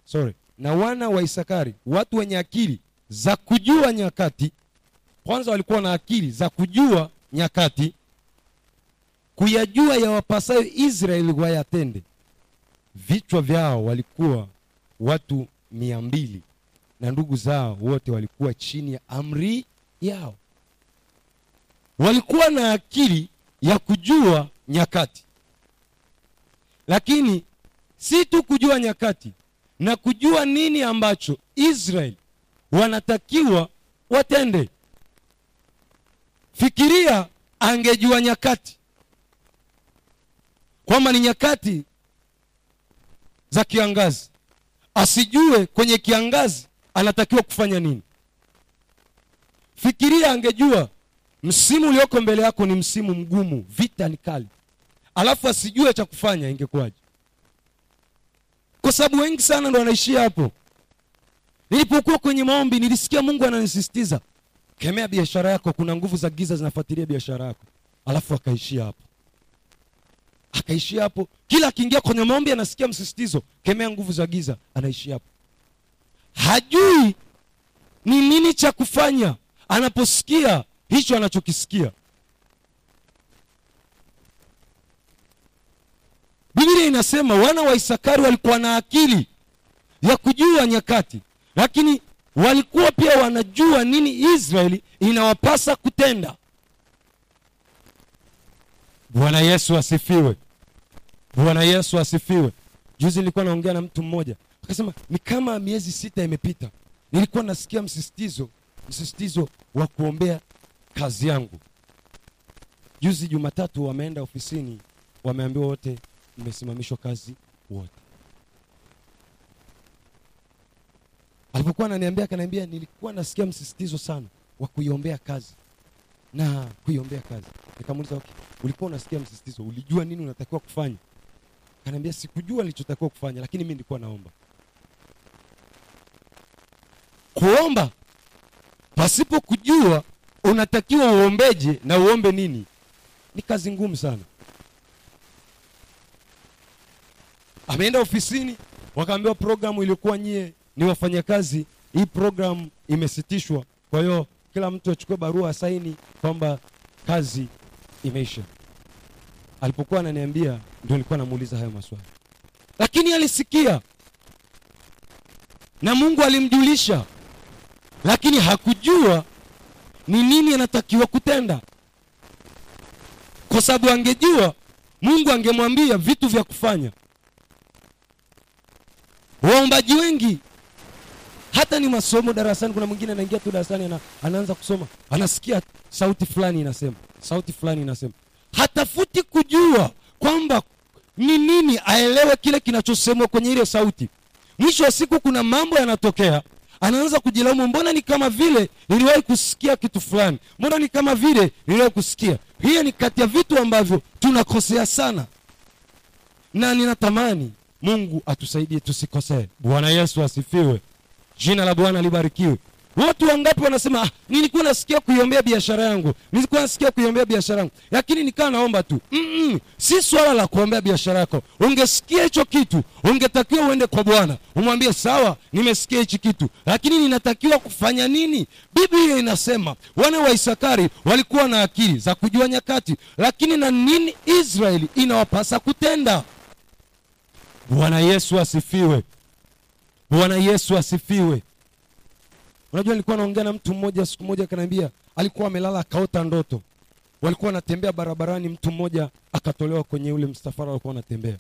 sorry. Na wana wa isakari watu wenye akili za kujua nyakati. Kwanza walikuwa na akili za kujua nyakati kuyajua yawapasayo israeli wayatende vichwa vyao walikuwa watu mia mbili na ndugu zao wote walikuwa chini ya amri yao. Walikuwa na akili ya kujua nyakati. Lakini si tu kujua nyakati na kujua nini ambacho israeli wanatakiwa watende. Fikiria angejua nyakati kwamba ni nyakati za kiangazi. Asijue kwenye kiangazi anatakiwa kufanya nini. Fikiria angejua msimu ulioko mbele yako ni msimu mgumu vita ni kali. Alafu asijue cha kufanya ingekuwaje? Kwa sababu wengi sana ndo wanaishia hapo. Nilipokuwa kwenye maombi nilisikia mungu ananisisitiza kemea biashara yako kuna nguvu za giza zinafuatilia biashara yako. Alafu akaishia hapo akaishia hapo. Kila akiingia kwenye maombi anasikia msisitizo kemea nguvu za giza anaishia hapo. Hajui ni nini cha kufanya anaposikia hicho anachokisikia. Biblia inasema wana wa isakari walikuwa na akili ya kujua nyakati lakini walikuwa pia wanajua nini israeli inawapasa kutenda. Bwana yesu asifiwe bwana yesu asifiwe. Juzi nilikuwa naongea na mtu mmoja. Akasema ni kama miezi sita imepita. Nilikuwa nasikia msisitizo msisitizo wa kuombea kazi yangu. Juzi jumatatu wameenda ofisini wameambiwa wote mmesimamishwa kazi wote. Alipokuwa ananiambia akaniambia nilikuwa nasikia msisitizo sana wa kuiombea kazi. Na kuiombea kazi. Nikamuuliza okay, ulikuwa unasikia msisitizo? Ulijua nini unatakiwa kufanya kanaambia sikujua nilichotakiwa kufanya lakini mi nilikuwa naomba. Kuomba pasipo kujua unatakiwa uombeje na uombe nini. Ni kazi ngumu sana. Ameenda ofisini wakaambiwa programu iliyokuwa nyie ni wafanyakazi hii programu imesitishwa. Kwa hiyo kila mtu achukue barua asaini kwamba kazi imeisha alipokuwa ananiambia ndio nilikuwa namuuliza hayo maswali. Lakini alisikia. Na mungu alimjulisha. Lakini hakujua ni nini anatakiwa kutenda. Kwa sababu angejua mungu angemwambia vitu vya kufanya. Waombaji wengi hata ni masomo darasani kuna mwingine anaingia tu darasani ana, anaanza kusoma anasikia sauti fulani inasema sauti fulani inasema hatafuti kujua kwamba ni nini aelewe kile kinachosemwa kwenye ile sauti. Mwisho wa siku kuna mambo yanatokea. Anaanza kujilaumu mbona ni kama vile niliwahi kusikia kitu fulani? Mbona ni kama vile niliwahi kusikia? Hiyo ni kati ya vitu ambavyo tunakosea sana. Na ninatamani mungu atusaidie tusikosee. Bwana yesu asifiwe. Jina la bwana libarikiwe watu wangapi wanasema ah, nilikuwa nasikia kuiombea biashara yangu nilikuwa nasikia kuiombea biashara yangu. Lakini nikaa naomba tu Mm-mm. si swala la kuombea biashara yako. Ungesikia hicho kitu ungetakiwa uende kwa bwana. Umwambie sawa nimesikia hichi kitu lakini ninatakiwa kufanya nini? Biblia inasema wana wa walikuwa na akili za kujua nyakati lakini na nini israeli inawapasa kutenda. Bwana yesu asifiwe. Bwana yesu asifiwe unajua nilikuwa naongea na mtu mmoja siku moja akaniambia alikuwa amelala akaota ndoto. Walikuwa wanatembea barabarani mtu mmoja akatolewa kwenye ule msafara walikuwa wanatembea.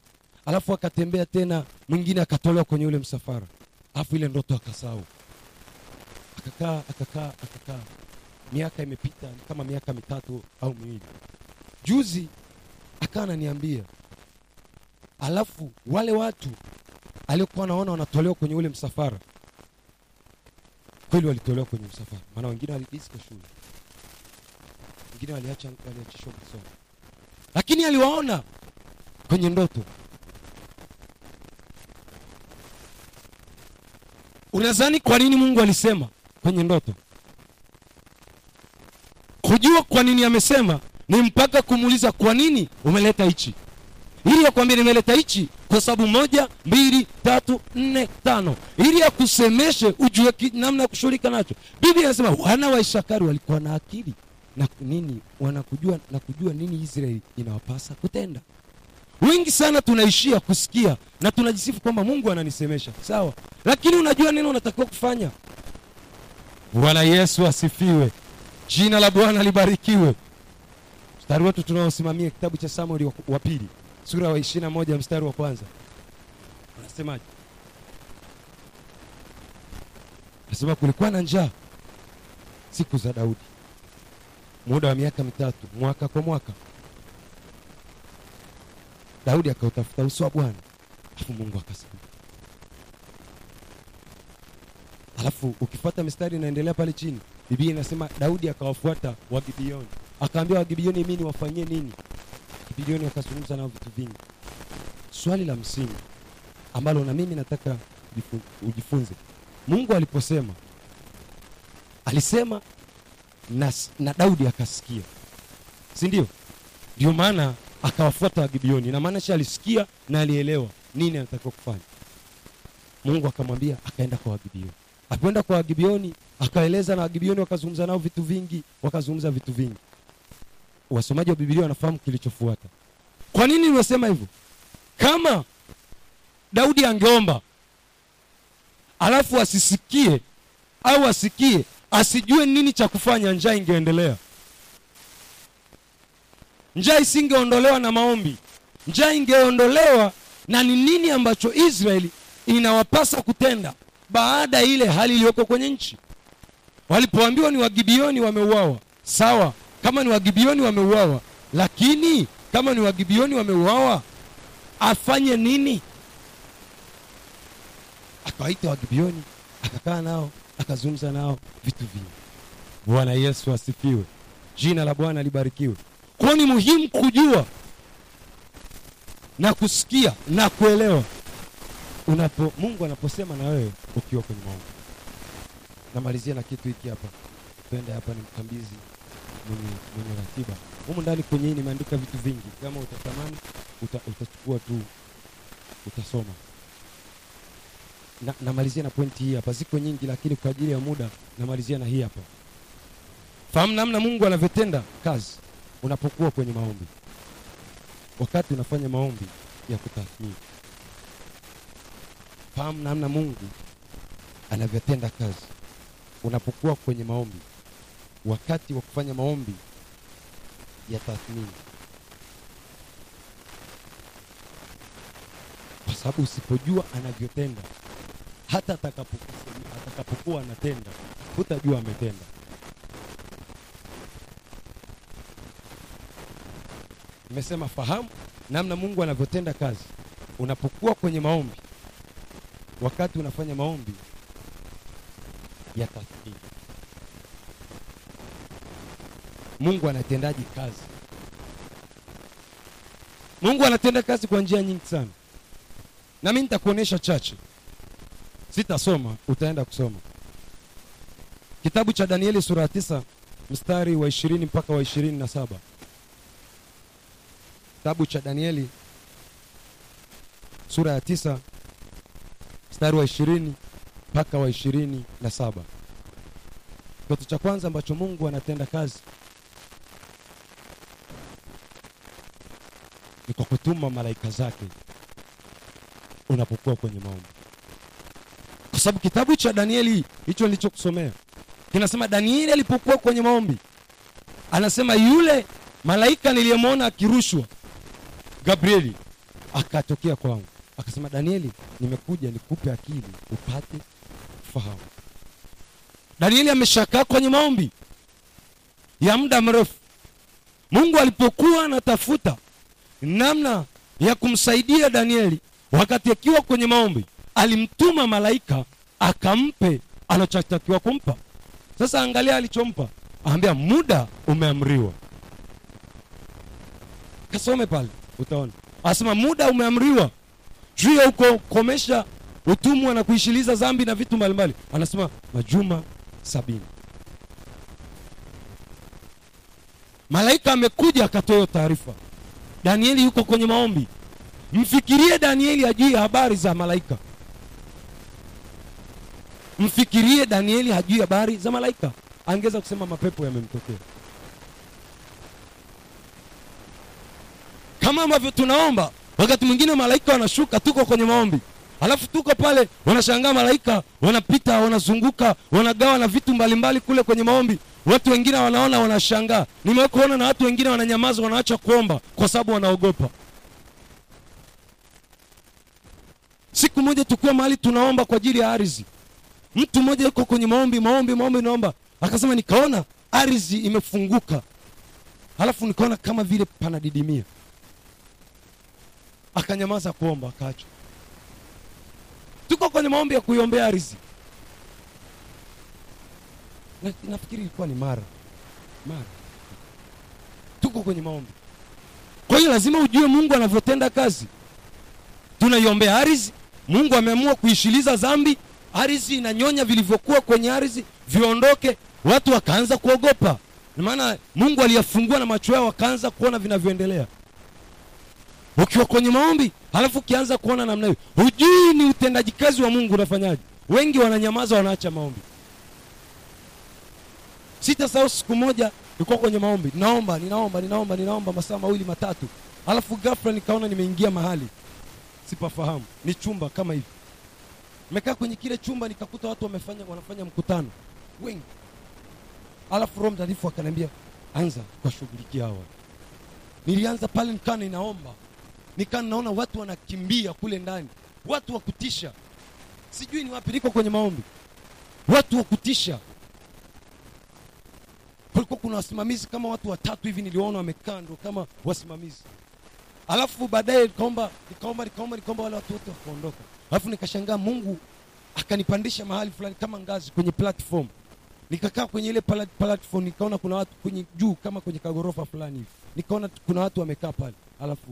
Alafu akatembea tena mwingine akatolewa kwenye ule msafara. Alafu ile ndoto akasahau. Akakaa akakaa akakaa. Miaka imepita kama miaka mitatu au miwili. Juzi akawa ananiambia alafu wale watu aliokuwa naona wanatolewa kwenye ule msafara kweli walitolewa kwenye msafara. Maana wengine walidiska shule. Wengine waliachishwa masomo. Lakini aliwaona kwenye ndoto. Unadhani kwa nini mungu alisema kwenye ndoto? Kujua kwa nini amesema ni mpaka kumuuliza kwa nini umeleta hichi ili akwambia nimeleta hichi kwa sababu moja mbili tatu nne tano. Ili akusemeshe ujue namna ya kushughulika nacho. Biblia inasema wana wa ishakari walikuwa na akili na nini wanakujua na kujua nini israeli inawapasa kutenda. Wengi sana tunaishia kusikia na tunajisifu kwamba mungu ananisemesha. Sawa. Lakini unajua nini unatakiwa kufanya? Bwana yesu asifiwe. Jina la bwana libarikiwe. Mstari wetu tunaosimamia kitabu cha samueli wa pili sura wa ishirina moja mstari wa kwanza. Unasemaje? Nasema kulikuwa na njaa siku za daudi. Muda wa miaka mitatu mwaka kwa mwaka. Daudi akautafuta uso wa bwana alafu mungu akasema. Alafu ukifuata mistari inaendelea pale chini biblia inasema daudi akawafuata wagibioni akaambia wagibioni mi niwafanyie nini gibioni wakazungumza nao vitu vingi. Swali la msingi ambalo na mimi nataka ujifunze. Mungu aliposema alisema na, na daudi akasikia. Si ndio? Ndio maana akawafuata wagibioni na maana alisikia na alielewa nini anatakiwa kufanya. Mungu akamwambia akaenda kwa wagibioni akwenda kwa wagibioni akaeleza na wagibioni wakazungumza nao vitu vingi wakazungumza vitu vingi. Wasomaji wa Biblia wanafahamu kilichofuata kwa nini nimesema hivyo? Kama daudi angeomba alafu asisikie au asikie asijue nini cha kufanya njaa ingeendelea. Njaa isingeondolewa na maombi. Njaa ingeondolewa na ni nini ambacho israeli inawapasa kutenda baada ya ile hali iliyoko kwenye nchi. Walipoambiwa ni wagibioni wameuawa. Sawa kama ni wagibioni wameuawa lakini kama ni wagibioni wameuawa afanye nini? Akawaita wagibioni akakaa nao akazungumza nao vitu vingi. Bwana yesu asifiwe. Jina la bwana libarikiwe. Kwao ni muhimu kujua na kusikia na kuelewa unapo mungu anaposema na wewe ukiwa kwenye maombi. Namalizia na kitu hiki hapa. Twende hapa ni mkambizi mwenye ratiba humu ndani kwenye hii nimeandika vitu vingi. Kama utatamani uta, utachukua tu utasoma. Na, namalizia na pointi hii hapa. Ziko nyingi lakini kwa ajili ya muda namalizia na hii hapa. Fahamu namna mungu anavyotenda kazi unapokuwa kwenye maombi. Wakati unafanya maombi ya kutathmini. Fahamu namna mungu anavyotenda kazi. Unapokuwa kwenye maombi. Wakati wa kufanya maombi ya tathmini. Kwa sababu usipojua anavyotenda hata atakapokuwa anatenda hutajua ametenda. Nimesema fahamu namna mungu anavyotenda kazi. Unapokuwa kwenye maombi wakati unafanya maombi ya tathmini mungu anatendaji kazi? Mungu anatenda kazi kwa njia nyingi sana. Na mi nitakuonyesha chache. Sitasoma utaenda kusoma. Kitabu cha danieli sura ya tisa mstari wa ishirini mpaka wa ishirini na saba. Kitabu cha danieli sura ya tisa mstari wa ishirini mpaka wa ishirini na saba. Kitu cha kwanza ambacho mungu anatenda kazi kwa kutuma malaika zake unapokuwa kwenye maombi. Kwa sababu kitabu cha danieli hicho nilichokusomea kinasema danieli alipokuwa kwenye maombi anasema yule malaika niliyemwona akirushwa gabrieli akatokea kwangu. Akasema danieli nimekuja nikupe akili upate fahamu danieli ameshakaa kwenye maombi ya muda mrefu. Mungu alipokuwa anatafuta namna ya kumsaidia danieli. Wakati akiwa kwenye maombi alimtuma malaika akampe anachotakiwa kumpa. Sasa angalia alichompa. Aambia muda umeamriwa. Kasome pale utaona. Asema muda umeamriwa. Juu ya uko komesha utumwa na kuishiliza zambi na vitu mbalimbali. Anasema majuma sabini. Malaika amekuja akatoa taarifa danieli yuko kwenye maombi. Mfikirie danieli ajui habari za malaika. Mfikirie danieli hajui habari za malaika. Angeweza kusema mapepo yamemtokea. Kama ambavyo tunaomba wakati mwingine malaika wanashuka tuko kwenye maombi alafu tuko pale wanashangaa malaika wanapita wanazunguka wanagawa na vitu mbalimbali kule kwenye maombi. Watu wengine wanaona wanashangaa. Nimewahi na watu wengine wananyamaza wanaacha kuomba kwa sababu wanaogopa. Siku moja tukiwa mahali tunaomba kwa ajili ya ardhi. Mtu mmoja yuko kwenye maombi maombi maombi naomba. Akasema nikaona ardhi imefunguka. Halafu nikaona kama vile panadidimia. Akanyamaza kuomba akaachwa tuko kwenye maombi ya kuiombea riziki. na, nafikiri ilikuwa ni mara. Mara. Tuko kwenye maombi. Kwa hiyo lazima ujue mungu anavyotenda kazi. Tunaiombea ardhi mungu ameamua kuishiliza dhambi ardhi inanyonya vilivyokuwa kwenye ardhi viondoke watu wakaanza kuogopa. Maana mungu aliyafungua na macho yao wakaanza kuona vinavyoendelea ukiwa kwenye maombi halafu ukianza kuona namna hiyo hujui ni utendaji kazi wa mungu unafanyaje. Wengi wananyamaza wanaacha maombi. Sitasahau siku moja nilikuwa kwenye maombi. Naomba ninaomba ninaomba ninaomba masaa mawili matatu. Alafu ghafla nikaona nimeingia mahali. Sipafahamu. Ni chumba kama hivi. Nimekaa kwenye kile chumba nikakuta watu wamefanya wanafanya mkutano. Wengi. Alafu roho mtakatifu akaniambia anza kuwashughulikia hawa. Nilianza pale nikaa ninaomba nikaa naona watu wanakimbia kule ndani. Watu wa kutisha. Sijui ni wapi niko kwenye maombi. Watu wa kutisha. Kulikuwa kuna wasimamizi kama watu watatu hivi niliwaona wamekaa ndo kama wasimamizi. Alafu baadaye nikaomba nikaomba nikaomba nikaomba wale watu wote wakaondoka. Alafu nikashangaa mungu akanipandisha mahali fulani kama ngazi kwenye platform. Nikakaa kwenye ile platform nikaona kuna watu kwenye juu kama kwenye kagorofa fulani hivi. Nikaona kuna watu wamekaa pale. Alafu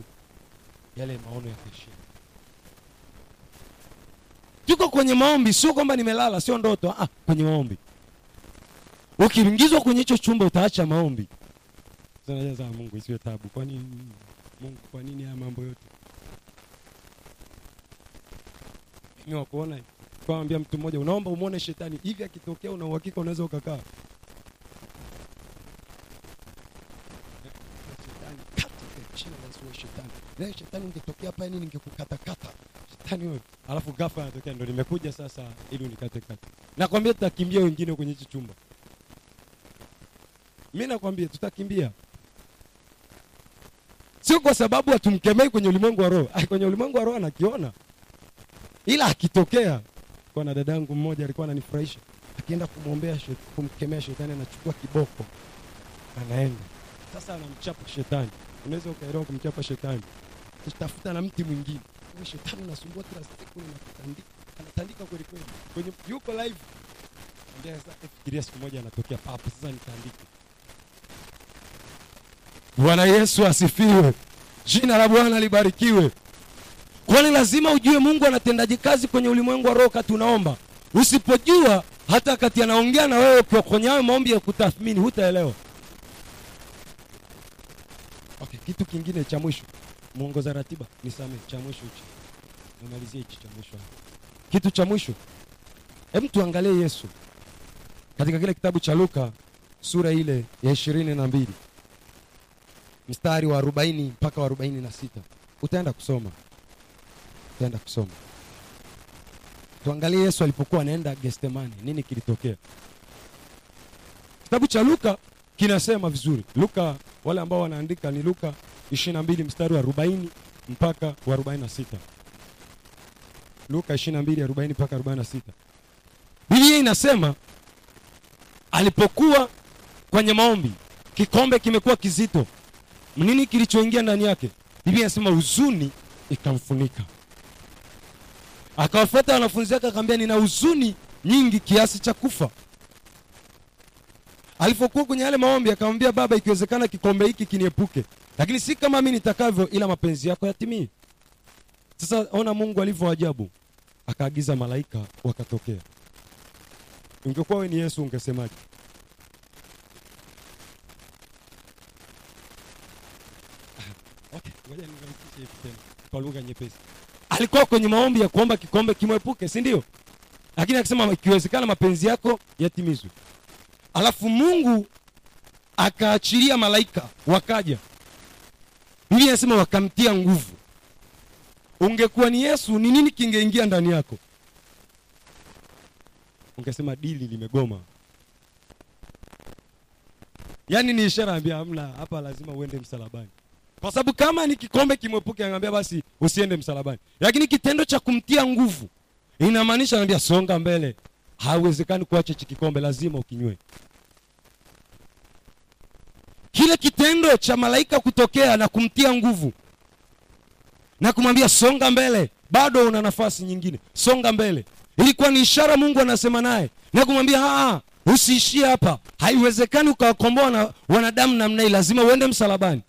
yale maono yakaishia tuko kwenye maombi sio kwamba nimelala sio ndoto. Ah, kwenye maombi. Ukiingizwa kwenye hicho chumba utaacha maombi. Sasa mungu isiwe tabu. Mungu kwa nini haya mambo yote? Mimi wakuona kawambia mtu mmoja unaomba umwone shetani. Hivi akitokea una uhakika unaweza ukakaa Shetani, kata kwa jina la Yesu wewe shetani. Leo shetani ungetokea hapa yani ningekukatakata. Shetani wewe. Alafu ghafla anatokea ndo nimekuja sasa ili unikatekate nakwambia tutakimbia wengine kwenye hichi chumba. Mimi nakwambia tutakimbia. Sio kwa sababu hatumkemei kwenye ulimwengu wa roho. Kwenye ulimwengu wa roho anakiona. Ila akitokea kwa na dadangu mmoja alikuwa ananifurahisha. Akienda kumwombea shetani, kumkemea shetani anachukua kiboko anaenda. Sasa anamchapa shetani unaweza ukaelewa kumchapa shetani. Tafuta na mti mwingine. Huyu shetani unasumbua kila siku unatandika anatandika kweli kweli. Kwenye yuko live. Ndio sasa fikiria siku moja anatokea papo. Sasa nitaandika bwana yesu asifiwe. Jina la bwana libarikiwe. Kwani lazima ujue mungu anatendaje kazi kwenye ulimwengu wa roho kati unaomba? Usipojua hata kati anaongea na wewe kwa kwenye maombi ya kutathmini hutaelewa okay kitu kingine cha mwisho. Mwongoza ratiba nisame cha mwisho hichi. Namalizia hichi cha mwisho kitu cha mwisho hebu tuangalie yesu. Katika kile kitabu cha luka sura ile ya ishirini na mbili mstari wa arobaini mpaka wa arobaini na sita. Utaenda kusoma. Utaenda kusoma. Tuangalie yesu alipokuwa anaenda gestemani nini kilitokea? Kitabu cha luka kinasema vizuri. Luka wale ambao wanaandika ni luka ishiri na mbili mstari wa arobaini mpaka wa arobaini na sita. Luka ishiri na mbili arobaini mpaka arobaini na sita. Biblia inasema alipokuwa kwenye maombi kikombe kimekuwa kizito. Nini kilichoingia ndani yake? Biblia inasema huzuni ikamfunika. Akawafuata wanafunzi wake akamwambia nina huzuni nyingi kiasi cha kufa. Alipokuwa kwenye yale maombi akamwambia baba ikiwezekana kikombe hiki kiniepuke lakini si kama mi nitakavyo ila mapenzi yako yatimie. Sasa ona mungu alivyo ajabu. Akaagiza malaika wakatokea. Ungekuwa we ni yesu ungesemaje? Okay, tena kwa lugha nyepesi. Alikuwa kwenye maombi ya kuomba kikombe kimwepuke si ndio? Lakini akisema ikiwezekana mapenzi yako yatimizwe. Alafu mungu akaachilia malaika wakaja biblia inasema wakamtia nguvu. Ungekuwa ni yesu ni nini kingeingia ndani yako? Ungesema dili limegoma. Yaani ni ishara ambia amna hapa lazima uende msalabani. Kwa sababu kama ni kikombe kimwepuke anambia basi usiende msalabani. Lakini kitendo cha kumtia nguvu inamaanisha anambia songa mbele. Haiwezekani kuacha hichi kikombe lazima ukinywe kile kitendo cha malaika kutokea na kumtia nguvu na kumwambia songa mbele bado una nafasi nyingine. Songa mbele. Ilikuwa ni ishara mungu anasema naye na kumwambia "Ah, usiishie hapa. Haiwezekani ukawakomboa na wanadamu namna hii lazima uende msalabani.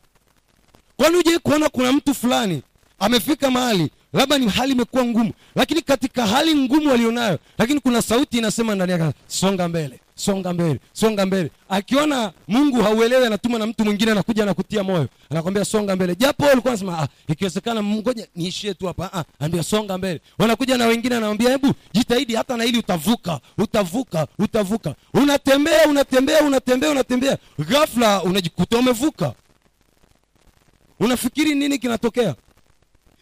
Kwani ujai kuona kuna mtu fulani amefika mahali labda ni hali imekuwa ngumu lakini katika hali ngumu walionayo lakini kuna sauti inasema ndani yake songa mbele songa mbele songa mbele. Akiona mungu hauelewi anatuma na mtu mwingine anakuja anakutia moyo. Anakwambia songa mbele. Japo alikuwa anasema ah, ikiwezekana ngoja niishie tu hapa. Ah, anambia songa mbele. Wanakuja na wengine anawambia hebu jitahidi hata na hili utavuka utavuka utavuka. Unatembea unatembea unatembea unatembea. Ghafla unajikuta umevuka. Unafikiri nini kinatokea?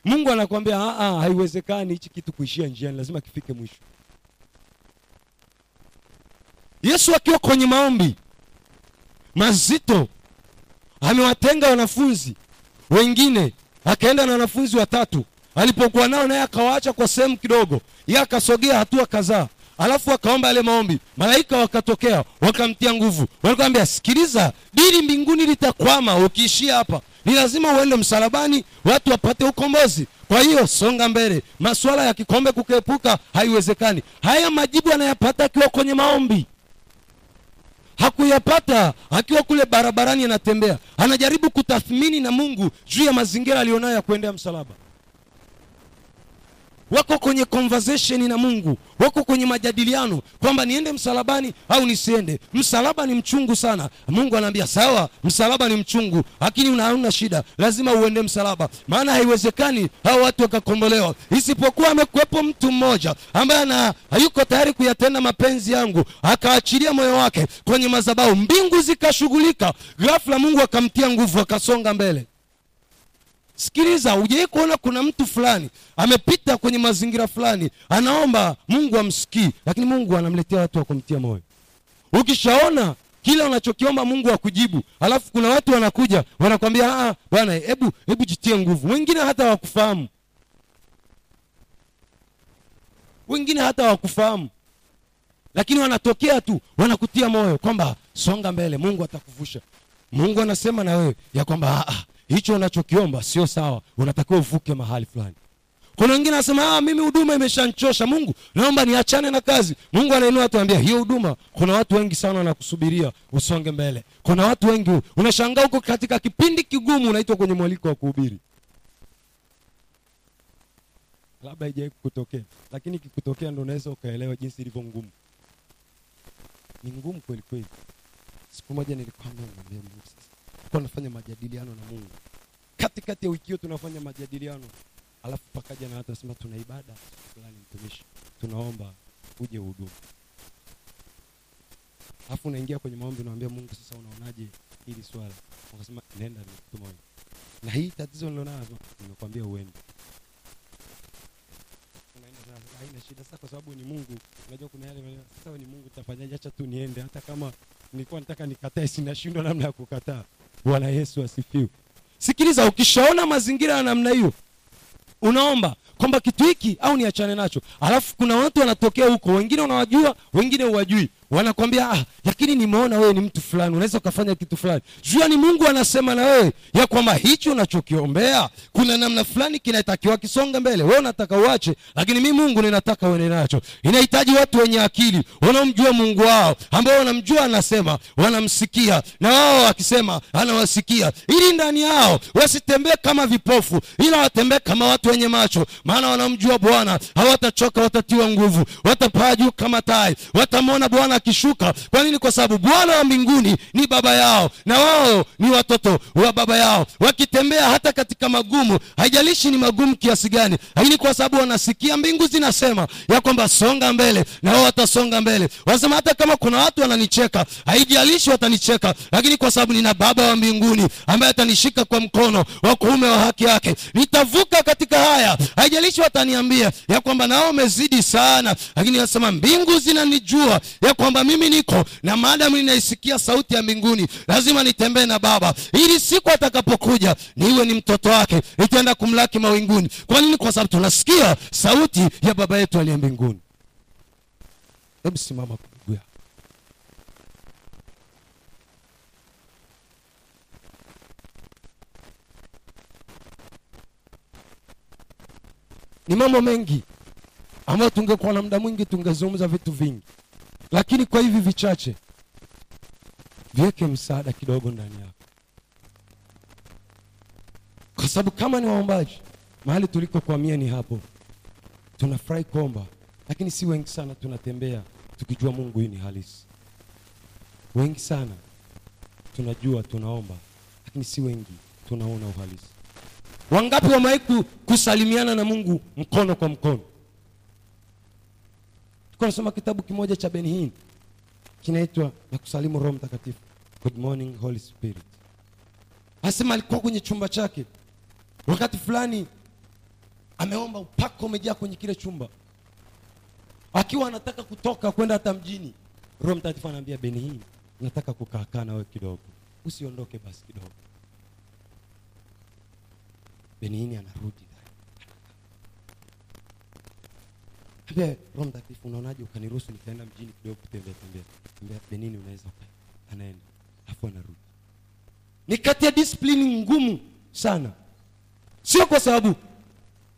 Mungu anakwambia "Ah, ah, haiwezekani hichi kitu kuishia njiani lazima kifike mwisho yesu akiwa kwenye maombi mazito amewatenga wanafunzi wengine akaenda na wanafunzi watatu. Alipokuwa nao naye akawaacha kwa sehemu kidogo ye akasogea hatua kadhaa alafu akaomba yale maombi. Malaika wakatokea wakamtia nguvu. Walikwambia sikiliza dili mbinguni litakwama ukiishia hapa. Ni lazima uende msalabani watu wapate ukombozi. Kwa hiyo songa mbele. Masuala ya kikombe kukepuka haiwezekani. Haya majibu anayapata akiwa kwenye maombi hakuyapata. Akiwa kule barabarani anatembea. Anajaribu kutathmini na mungu juu ya mazingira aliyonayo ya kuendea msalaba wako kwenye conversation na mungu. Wako kwenye majadiliano kwamba niende msalabani au nisiende. Msalaba ni mchungu sana. Mungu anaambia sawa msalaba ni mchungu lakini unaona shida. Lazima uende msalaba. Maana haiwezekani hao watu wakakombolewa. Isipokuwa amekuwepo mtu mmoja ambaye ana hayuko tayari kuyatenda mapenzi yangu akaachilia moyo wake kwenye madhabahu. Mbingu zikashughulika. Ghafla mungu akamtia nguvu akasonga mbele sikiliza ujawai kuona kuna mtu fulani amepita kwenye mazingira fulani anaomba mungu amsikii lakini mungu anamletea watu wa moyo. Ukishaona kila unachokiomba mungu akujibu alafu kuna watu wanakuja wanakwambia "Ah, bwana hebu hebu jitie nguvu. Wengine hata wakufahamu wengine hata wakufahamu lakini wanatokea tu wanakutia moyo kwamba songa mbele mungu atakuvusha. Mungu anasema na wewe ya kwamba "Ah, ah, hicho unachokiomba sio sawa. Unatakiwa uvuke mahali fulani. Kuna wengine anasema ah, mimi huduma imeshanchosha. Mungu naomba niachane na kazi. Mungu anainua tuambia hiyo huduma kuna watu wengi sana wanakusubiria usonge mbele. Kuna watu wengi unashangaa huko katika kipindi kigumu unaitwa kwenye mwaliko wa kuhubiri. Labda haijawai kukutokea lakini ikikutokea ndo unaweza ukaelewa jinsi ilivyo ngumu. Ni ngumu kweli kweli. Siku moja nilikwambia mwambia mungu sasa tunafanya nafanya majadiliano na mungu. Katikati ya wiki hiyo tunafanya majadiliano. Alafu pakaja na watu asema tuna ibada fulani mtumishi. Tunaomba uje uhudumu alafu unaingia kwenye maombi unamwambia mungu sasa unaonaje hili swala? Ukasema nenda nimekutuma na hii tatizo nilionalo nimekwambia uende. Haina shida. Sasa kwa sababu ni mungu unajua kuna yale sasa ni mungu utafanyaje? Acha tu niende. Hata kama nilikuwa nataka nikatae sinashindwa namna ya kukataa bwana yesu asifiwe. Sikiliza ukishaona mazingira ya namna hiyo unaomba kwamba kitu hiki au niachane nacho. Alafu kuna watu wanatokea huko wengine unawajua wengine huwajui wanakwambia ah, lakini nimeona wewe ni mtu fulani unaweza ukafanya kitu fulani. Jua ni mungu anasema na wewe ya kwamba hicho unachokiombea kuna namna fulani kinatakiwa kisonga mbele. Wewe unataka uache lakini mi mungu ninataka uende nacho. Inahitaji watu wenye akili wanaomjua mungu wao ambao wanamjua anasema wanamsikia. Na wao akisema anawasikia. Ili ndani yao wasitembee kama vipofu ila watembee kama watu wenye macho. Maana wanamjua bwana hawatachoka watatiwa nguvu watapaa juu kama tai watamwona bwana akishuka. Kwa nini? Kwa sababu bwana wa mbinguni ni baba yao na wao ni watoto wa baba yao. Wakitembea hata katika magumu haijalishi ni magumu kiasi gani lakini kwa sababu wanasikia mbingu zinasema ya kwamba songa mbele na wao watasonga mbele. Wanasema hata kama kuna watu wananicheka haijalishi watanicheka lakini kwa sababu nina baba wa mbinguni ambaye atanishika kwa mkono wa kuume wa haki yake. Nitavuka katika haya haijalishi wataniambia ya kwamba nao umezidi sana lakini nasema mbingu zinanijua ya kwamba mimi niko na maadamu ninaisikia sauti ya mbinguni lazima nitembee na baba. Ili siku atakapokuja niwe ni mtoto wake nitaenda kumlaki mawinguni. Kwa nini? Kwa sababu tunasikia sauti ya baba yetu aliye mbinguni. Hebu simama ni mambo mengi ambayo tungekuwa na muda mwingi tungezungumza vitu vingi lakini kwa hivi vichache viweke msaada kidogo ndani yako. Kwa sababu kama ni waombaji mahali tulikokwamia ni hapo. Tunafurahi kuomba lakini si wengi sana tunatembea tukijua mungu hii ni halisi. Wengi sana tunajua tunaomba lakini si wengi tunaona uhalisi. Wangapi wamewahi kusalimiana na mungu mkono kwa mkono tulikuwa nasoma kitabu kimoja cha benhin kinaitwa na kusalimu roho mtakatifu. Good morning holy spirit. Asema alikuwa kwenye chumba chake. Wakati fulani ameomba upako umejaa kwenye kile chumba. Akiwa anataka kutoka kwenda hata mjini roho mtakatifu anaambia benhin nataka kukaakaa na wewe kidogo. Usiondoke basi kidogo. Benini anarudi ambia roho mtakatifu unaonaje ukaniruhusu nikaenda mjini kidogo kutembea tembea Tembea benini unaweza uka anaenda afu anarudi. Ni kati ya discipline ngumu sana. Sio kwa sababu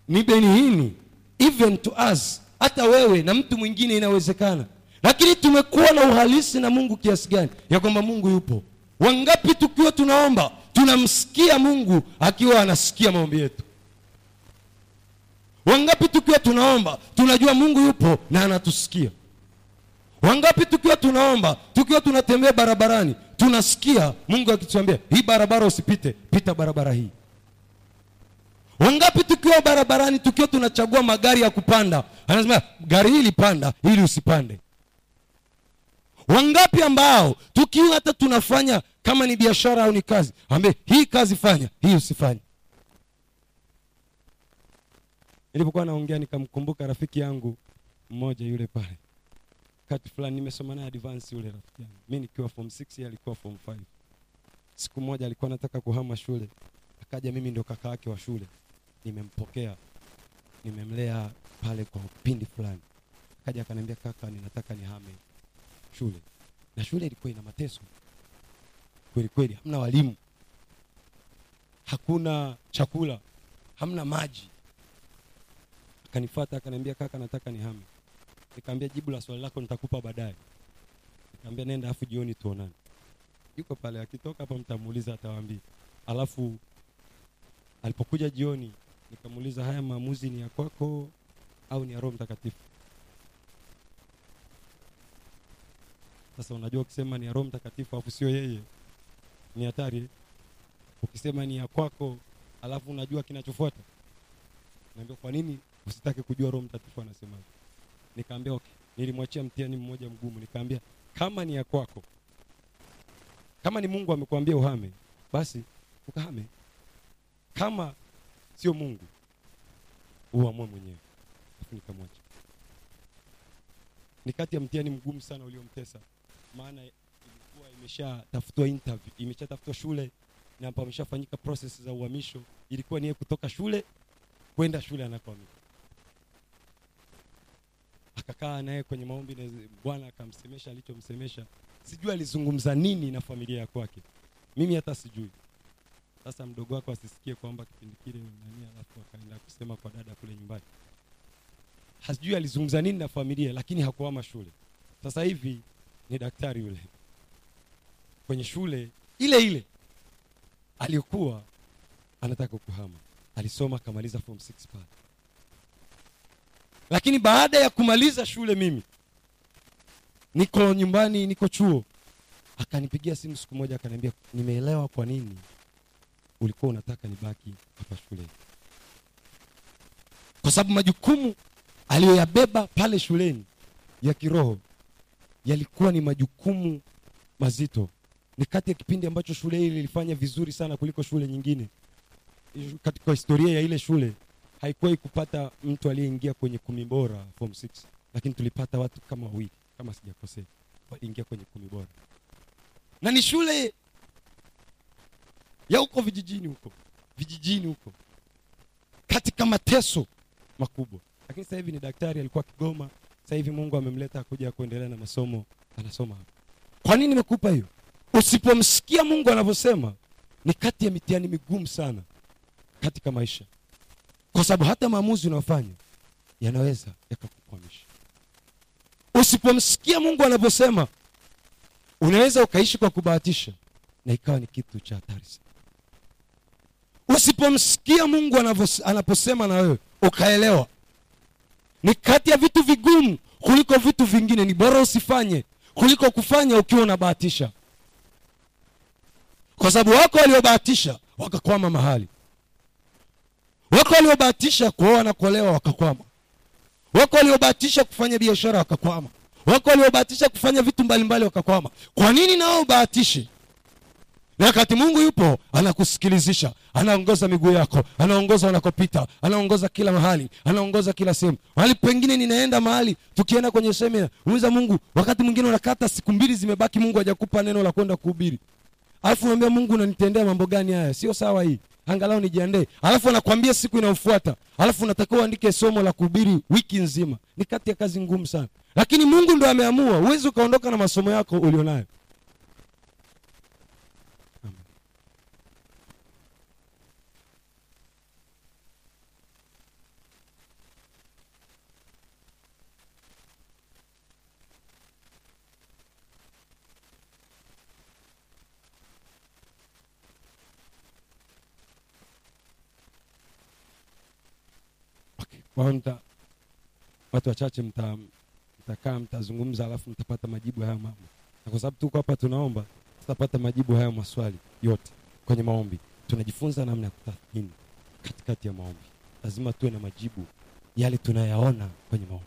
ni Benini even to us hata wewe na mtu mwingine inawezekana. Lakini tumekuwa na uhalisi na mungu kiasi gani? Ya kwamba mungu yupo. Wangapi tukiwa tunaomba tunamsikia mungu akiwa anasikia maombi yetu wangapi tukiwa tunaomba tunajua mungu yupo na anatusikia. Wangapi tukiwa tunaomba tukiwa tunatembea barabarani tunasikia mungu akituambia hii barabara usipite pita barabara hii. Wangapi tukiwa barabarani tukiwa tunachagua magari ya kupanda anasema gari hili panda ili usipande. Wangapi ambao tukiwa hata tunafanya kama ni biashara au ni kazi ambe hii kazi fanya hii usifanye nilipokuwa naongea nikamkumbuka rafiki yangu mmoja yule pale. Kati fulani nimesoma naye advance yule rafiki yangu. Mi nikiwa form 6 yeye alikuwa form 5 siku moja alikuwa anataka kuhama shule. Akaja mimi ndio kaka yake wa shule. Nimempokea. Nimemlea pale kwa upindi fulani. Akaja akaniambia kaka ninataka nihame shule. Na shule ilikuwa ina mateso. Kweli kweli hamna walimu. Hakuna chakula. Hamna maji akanifata akaniambia kaka nataka nihame. Nikamwambia, jibu la swali lako nitakupa baadaye. Nikamwambia, nenda afu jioni tuonane. Yuko pale akitoka hapa mtamuuliza atawaambia. Alafu alipokuja jioni nikamuuliza haya maamuzi ni ya kwako au ni ya roho mtakatifu? Sasa unajua ukisema ni ya roho mtakatifu alafu sio yeye ni hatari. Ukisema ni ya kwako alafu unajua kinachofuata naambia kwa nini usitake kujua roho mtakatifu anasemaje. Nikaambia okay. Nilimwachia mtihani mmoja mgumu. Nikaambia kama ni ya kwako kama ni mungu amekuambia uhame basi ukahame kama sio mungu uamue mwenyewe. Nikamwacha. Ni kati ya mtihani mgumu sana uliomtesa. Maana ilikuwa imeshatafutwa interview imeshatafutwa shule na hapa process za uhamisho. Ilikuwa ni kutoka shule kwenda shule anakoamia akakaa naye kwenye maombi na bwana akamsemesha alichomsemesha. Sijui alizungumza nini na familia ya kwake. Mimi hata sijui. Sasa mdogo wako asisikie kwamba kipindi kile nani alafu akaenda kusema kwa dada kule nyumbani. Hasijui alizungumza nini na familia lakini hakuama shule. Sasa hivi ni daktari yule. Kwenye shule ile ile aliyokuwa anataka kuhama. Alisoma akamaliza form 6 pale lakini baada ya kumaliza shule mimi niko nyumbani niko chuo. Akanipigia simu siku moja akaniambia nimeelewa kwa nini ulikuwa unataka nibaki hapa shuleni? Kwa sababu majukumu aliyoyabeba pale shuleni ya kiroho yalikuwa ni majukumu mazito. Ni kati ya kipindi ambacho shule hili lilifanya vizuri sana kuliko shule nyingine. Katika historia ya ile shule haikuwahi kupata mtu aliyeingia kwenye kumi bora form 6 lakini tulipata watu kama wawili kama sijakosea waliingia kwenye kumi bora. Na ni shule ya huko vijijini huko vijijini huko katika mateso makubwa. Lakini sasa hivi ni daktari alikuwa kigoma. Sasa hivi mungu amemleta kuja kuendelea na masomo anasoma hapa. Kwa nini nimekupa hiyo? Usipomsikia mungu anavyosema ni kati ya mitihani migumu sana katika maisha kwa sababu hata maamuzi unayofanya yanaweza yakakukwamisha. Usipomsikia mungu anavyosema unaweza ukaishi kwa kubahatisha na ikawa ni kitu cha hatari sana. Usipomsikia mungu anaposema na wewe ukaelewa. Ni kati ya vitu vigumu kuliko vitu vingine ni bora usifanye kuliko kufanya ukiwa unabahatisha. Kwa sababu wako waliobahatisha wakakwama mahali wako waliobahatisha kuoa na kuolewa wakakwama. Wako waliobahatisha kufanya biashara wakakwama. Wako waliobahatisha kufanya vitu mbalimbali wakakwama. Kwa nini nao ubahatishi? na wakati mungu yupo anakusikilizisha anaongoza miguu yako anaongoza unakopita anaongoza kila mahali anaongoza kila sehemu. Mahali pengine ninaenda mahali tukienda kwenye semina muuliza mungu wakati mwingine unakata siku mbili zimebaki mungu hajakupa neno la kwenda kuhubiri. Alafu unaambia mungu unanitendea mambo gani haya? Sio sawa hii angalau nijiandae. Alafu anakwambia siku inayofuata. Alafu unatakiwa uandike somo la kuhubiri wiki nzima. Ni kati ya kazi ngumu sana. Lakini mungu ndo ameamua. Huwezi ukaondoka na masomo yako ulionayo Kwa mta, watu wachache mta, mtakaa mtazungumza alafu mtapata majibu ya haya mambo na kwa sababu tuko hapa tunaomba tutapata majibu hayo maswali yote kwenye maombi. Tunajifunza namna ya kutathmini katikati ya maombi. Lazima tuwe na majibu yale tunayaona kwenye maombi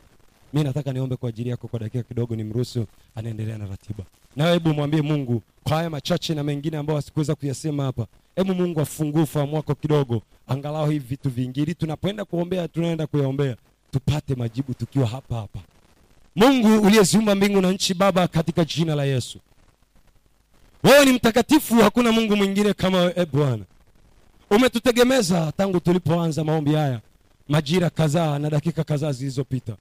mi nataka niombe kwa ajili yako kwa dakika kidogo ni mruhusu anaendelea na ratiba. Nawe hebu mwambie mungu kwa haya machache na mengine ambayo asikuweza kuyasema hapa. Hebu mungu afungue ufahamu wako kidogo angalau hivi vitu vingi ili tunapoenda kuombea tunaenda kuyaombea tupate majibu tukiwa hapa hapa. Mungu uliyeziumba mbingu na nchi baba katika jina la yesu. Wewe ni mtakatifu hakuna mungu mwingine kama wewe e bwana. Umetutegemeza tangu tulipoanza maombi haya majira kadhaa na dakika kadhaa zilizopita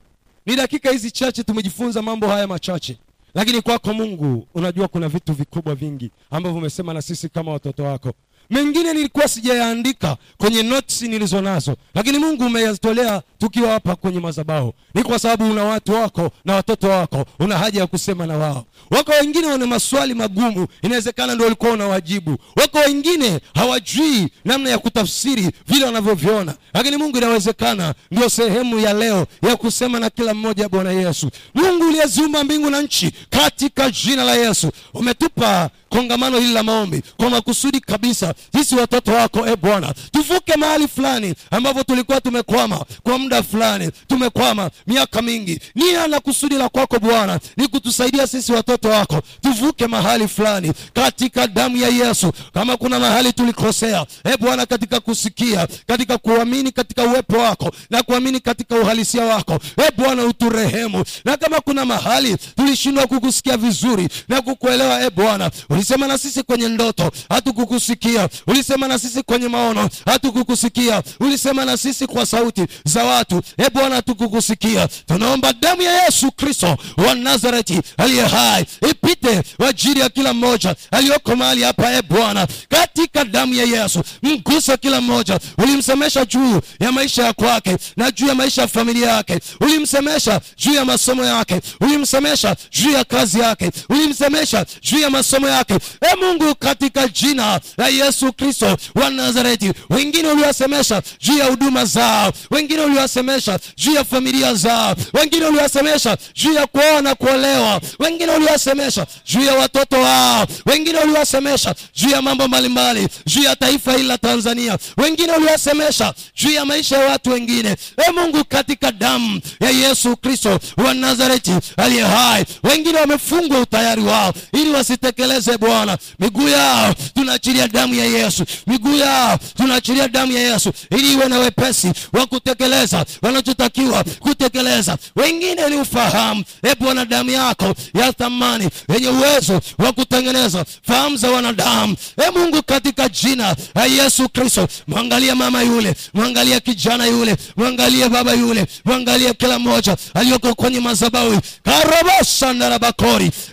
ni dakika hizi chache tumejifunza mambo haya machache. Lakini kwako mungu unajua kuna vitu vikubwa vingi ambavyo umesema na sisi kama watoto wako. Mengine nilikuwa sijayaandika kwenye notes nilizo nazo lakini mungu umeyatolea tukiwa hapa kwenye madhabahu ni kwa sababu una watu wako na watoto wako una haja ya kusema na wao. Wako wengine wana maswali magumu inawezekana ndio walikuwa unawajibu wako wengine hawajui namna ya kutafsiri vile wanavyoviona. Lakini mungu inawezekana ndio sehemu ya leo ya kusema na kila mmoja bwana yesu. Mungu uliyeziumba mbingu na nchi katika jina la yesu umetupa kongamano hili la maombi kwa makusudi kabisa. Sisi watoto wako e bwana tuvuke mahali fulani ambapo tulikuwa tumekwama kwa muda fulani tumekwama miaka mingi. Nia na kusudi la kwako bwana ni kutusaidia sisi watoto wako tuvuke mahali fulani katika damu ya yesu. Kama kuna mahali tulikosea e bwana katika kusikia katika kuamini katika uwepo wako na kuamini katika uhalisia wako e bwana uturehemu. Na kama kuna mahali tulishindwa kukusikia vizuri na kukuelewa e bwana ulisema na sisi kwenye ndoto hatukukusikia. Ulisema na sisi kwenye maono hatukukusikia. Ulisema na sisi kwa sauti za watu e bwana tukukusikia. Tunaomba damu ya yesu kristo wa nazareti aliye hai ipite kwa ajili ya kila mmoja aliyoko mahali hapa e bwana. Katika damu ya yesu mguse kila mmoja. Ulimsemesha juu ya maisha ya kwake na juu ya maisha ya familia yake. Ulimsemesha juu ya masomo yake. Ulimsemesha juu ya kazi yake. Ulimsemesha juu ya masomo yake. E mungu katika jina la yesu kristo wa nazareti wengine uliwasemesha juu ya huduma zao. Wengine uliwasemesha juu ya familia zao. Wengine uliwasemesha juu ya kuoa na kuolewa. Wengine uliwasemesha juu ya watoto wao. Wengine uliwasemesha juu ya mambo mbalimbali juu ya taifa hili la tanzania. Wengine uliwasemesha juu ya maisha ya watu wengine. E mungu katika damu ya yesu kristo wa nazareti aliye hai wengine wamefungwa utayari wao ili wasitekeleze bwana. Miguu yao tunaachilia damu ya yesu. Miguu yao tunaachilia damu ya yesu ili iwe na wepesi wa kutekeleza wanachotakiwa kutekeleza. Wengine ni ufahamu e bwana damu yako ya thamani yenye uwezo wa kutengeneza. Fahamu za wanadamu. E mungu katika jina la yesu kristo mwangalie mama yule mwangalie kijana yule mwangalie baba yule mwangalie kila mmoja aliyoko kwenye madhabahu.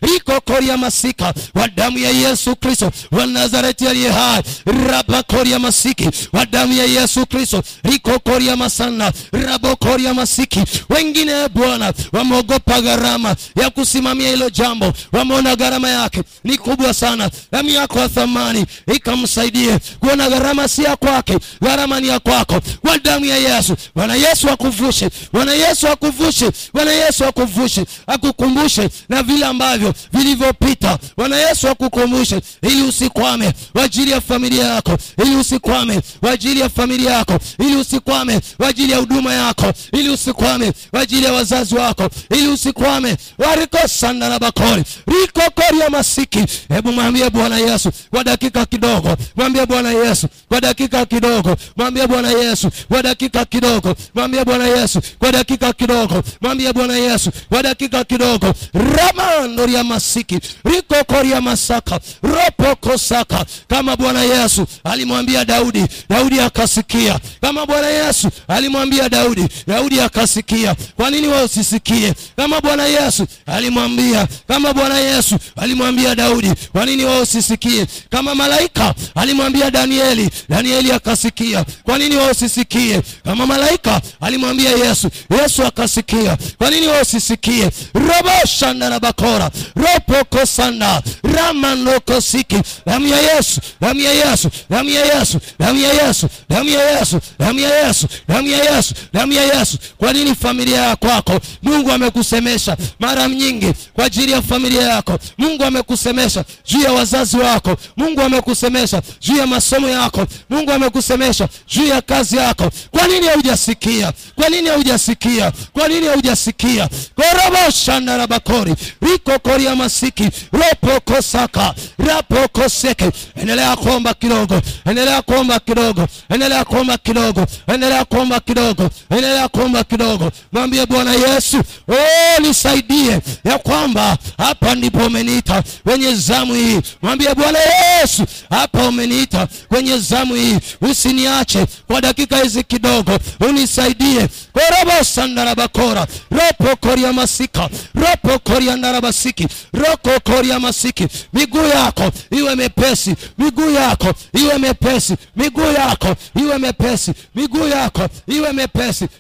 Rikokori ya masika. Wa damu ya yesu kristo. Wa nazareti aliye hai. Rabakoria masiki. Wa damu ya yesu kristo. Rikokoria masana rabokoria masiki. Wengine e bwana wameogopa gharama ya kusimamia hilo jambo. Wameona gharama yake ni kubwa sana. Damu yako ya thamani ikamsaidie kuona gharama si ya kwake gharama ni ya kwako. Kwa damu ya yesu. Bwana yesu akuvushe bwana yesu akuvushe bwana yesu akuvushe akukumbushe na vile ambavyo vilivyopita. Bwana yesu akukumbushe ili usikwame kwa ajili ya familia yako ili usikwame kwa ajili ya familia yako ili usikwame kwa ajili ya huduma yako ili usikwame. Kwa ajili ya wazazi wako ili usikwame. Warikosanda na bakori rikokoria masiki. Hebu mwambie bwana yesu kwa dakika kidogo. Mwambie bwana yesu kwa dakika kidogo. Mwambie bwana yesu kwa dakika kidogo. Mwambie bwana yesu kwa dakika kidogo. Mwambie bwana yesu kwa dakika kidogo. Ramandoria masiki rikokoria masaka ropokosaka kama bwana yesu alimwambia daudi daudi akasikia. Kama bwana yesu alimwambia daudi. Daudi akasikia. Kwa nini wewe usisikie? Kama bwana yesu alimwambia kama bwana yesu alimwambia daudi kwa nini wewe usisikie? Kama malaika alimwambia danieli danieli akasikia. Kwa nini wewe usisikie? Kama malaika alimwambia yesu yesu akasikia. Kwa nini wewe usisikie? Roboshanda na bakora. Ropokosanda ramanokosiki damu ya yesu damu ya yesu damu ya yesu damu ya yesu damu ya yesu damu ya yesu damu ya yesu damu ya yesu. Kwa nini familia ya kwako? Mungu amekusemesha mara nyingi kwa ajili ya familia yako. Mungu amekusemesha juu ya wazazi wako. Mungu amekusemesha juu ya masomo yako. Mungu amekusemesha juu ya kazi yako. Kwa nini haujasikia? Kwa nini haujasikia? Kwa nini haujasikia? Koroboshandarabakori rikokoria masiki. Ropokosaka rapokoseke endelea kuomba kidogo. Endelea kuomba kidogo. Endelea kuomba kidogo. Endelea kuomba kidogo endelea kuomba kidogo. Mwambie bwana yesu oh, nisaidie. Ya kwamba hapa ndipo umeniita kwenye zamu hii. Mwambie bwana yesu hapa umeniita kwenye zamu hii. Usiniache kwa dakika hizi kidogo. Unisaidie. Korobosandarabakora ropokoria masika. Ropokoria ndarabasiki. Rokokoria masiki. Miguu yako iwe mepesi. Miguu yako iwe mepesi. Miguu yako iwe mepesi. Miguu yako iwe mepesi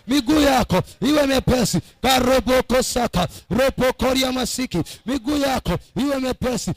miguu yako iwe mepesi. Karobokosaka ropokoria masiki miguu yako iwe mepesi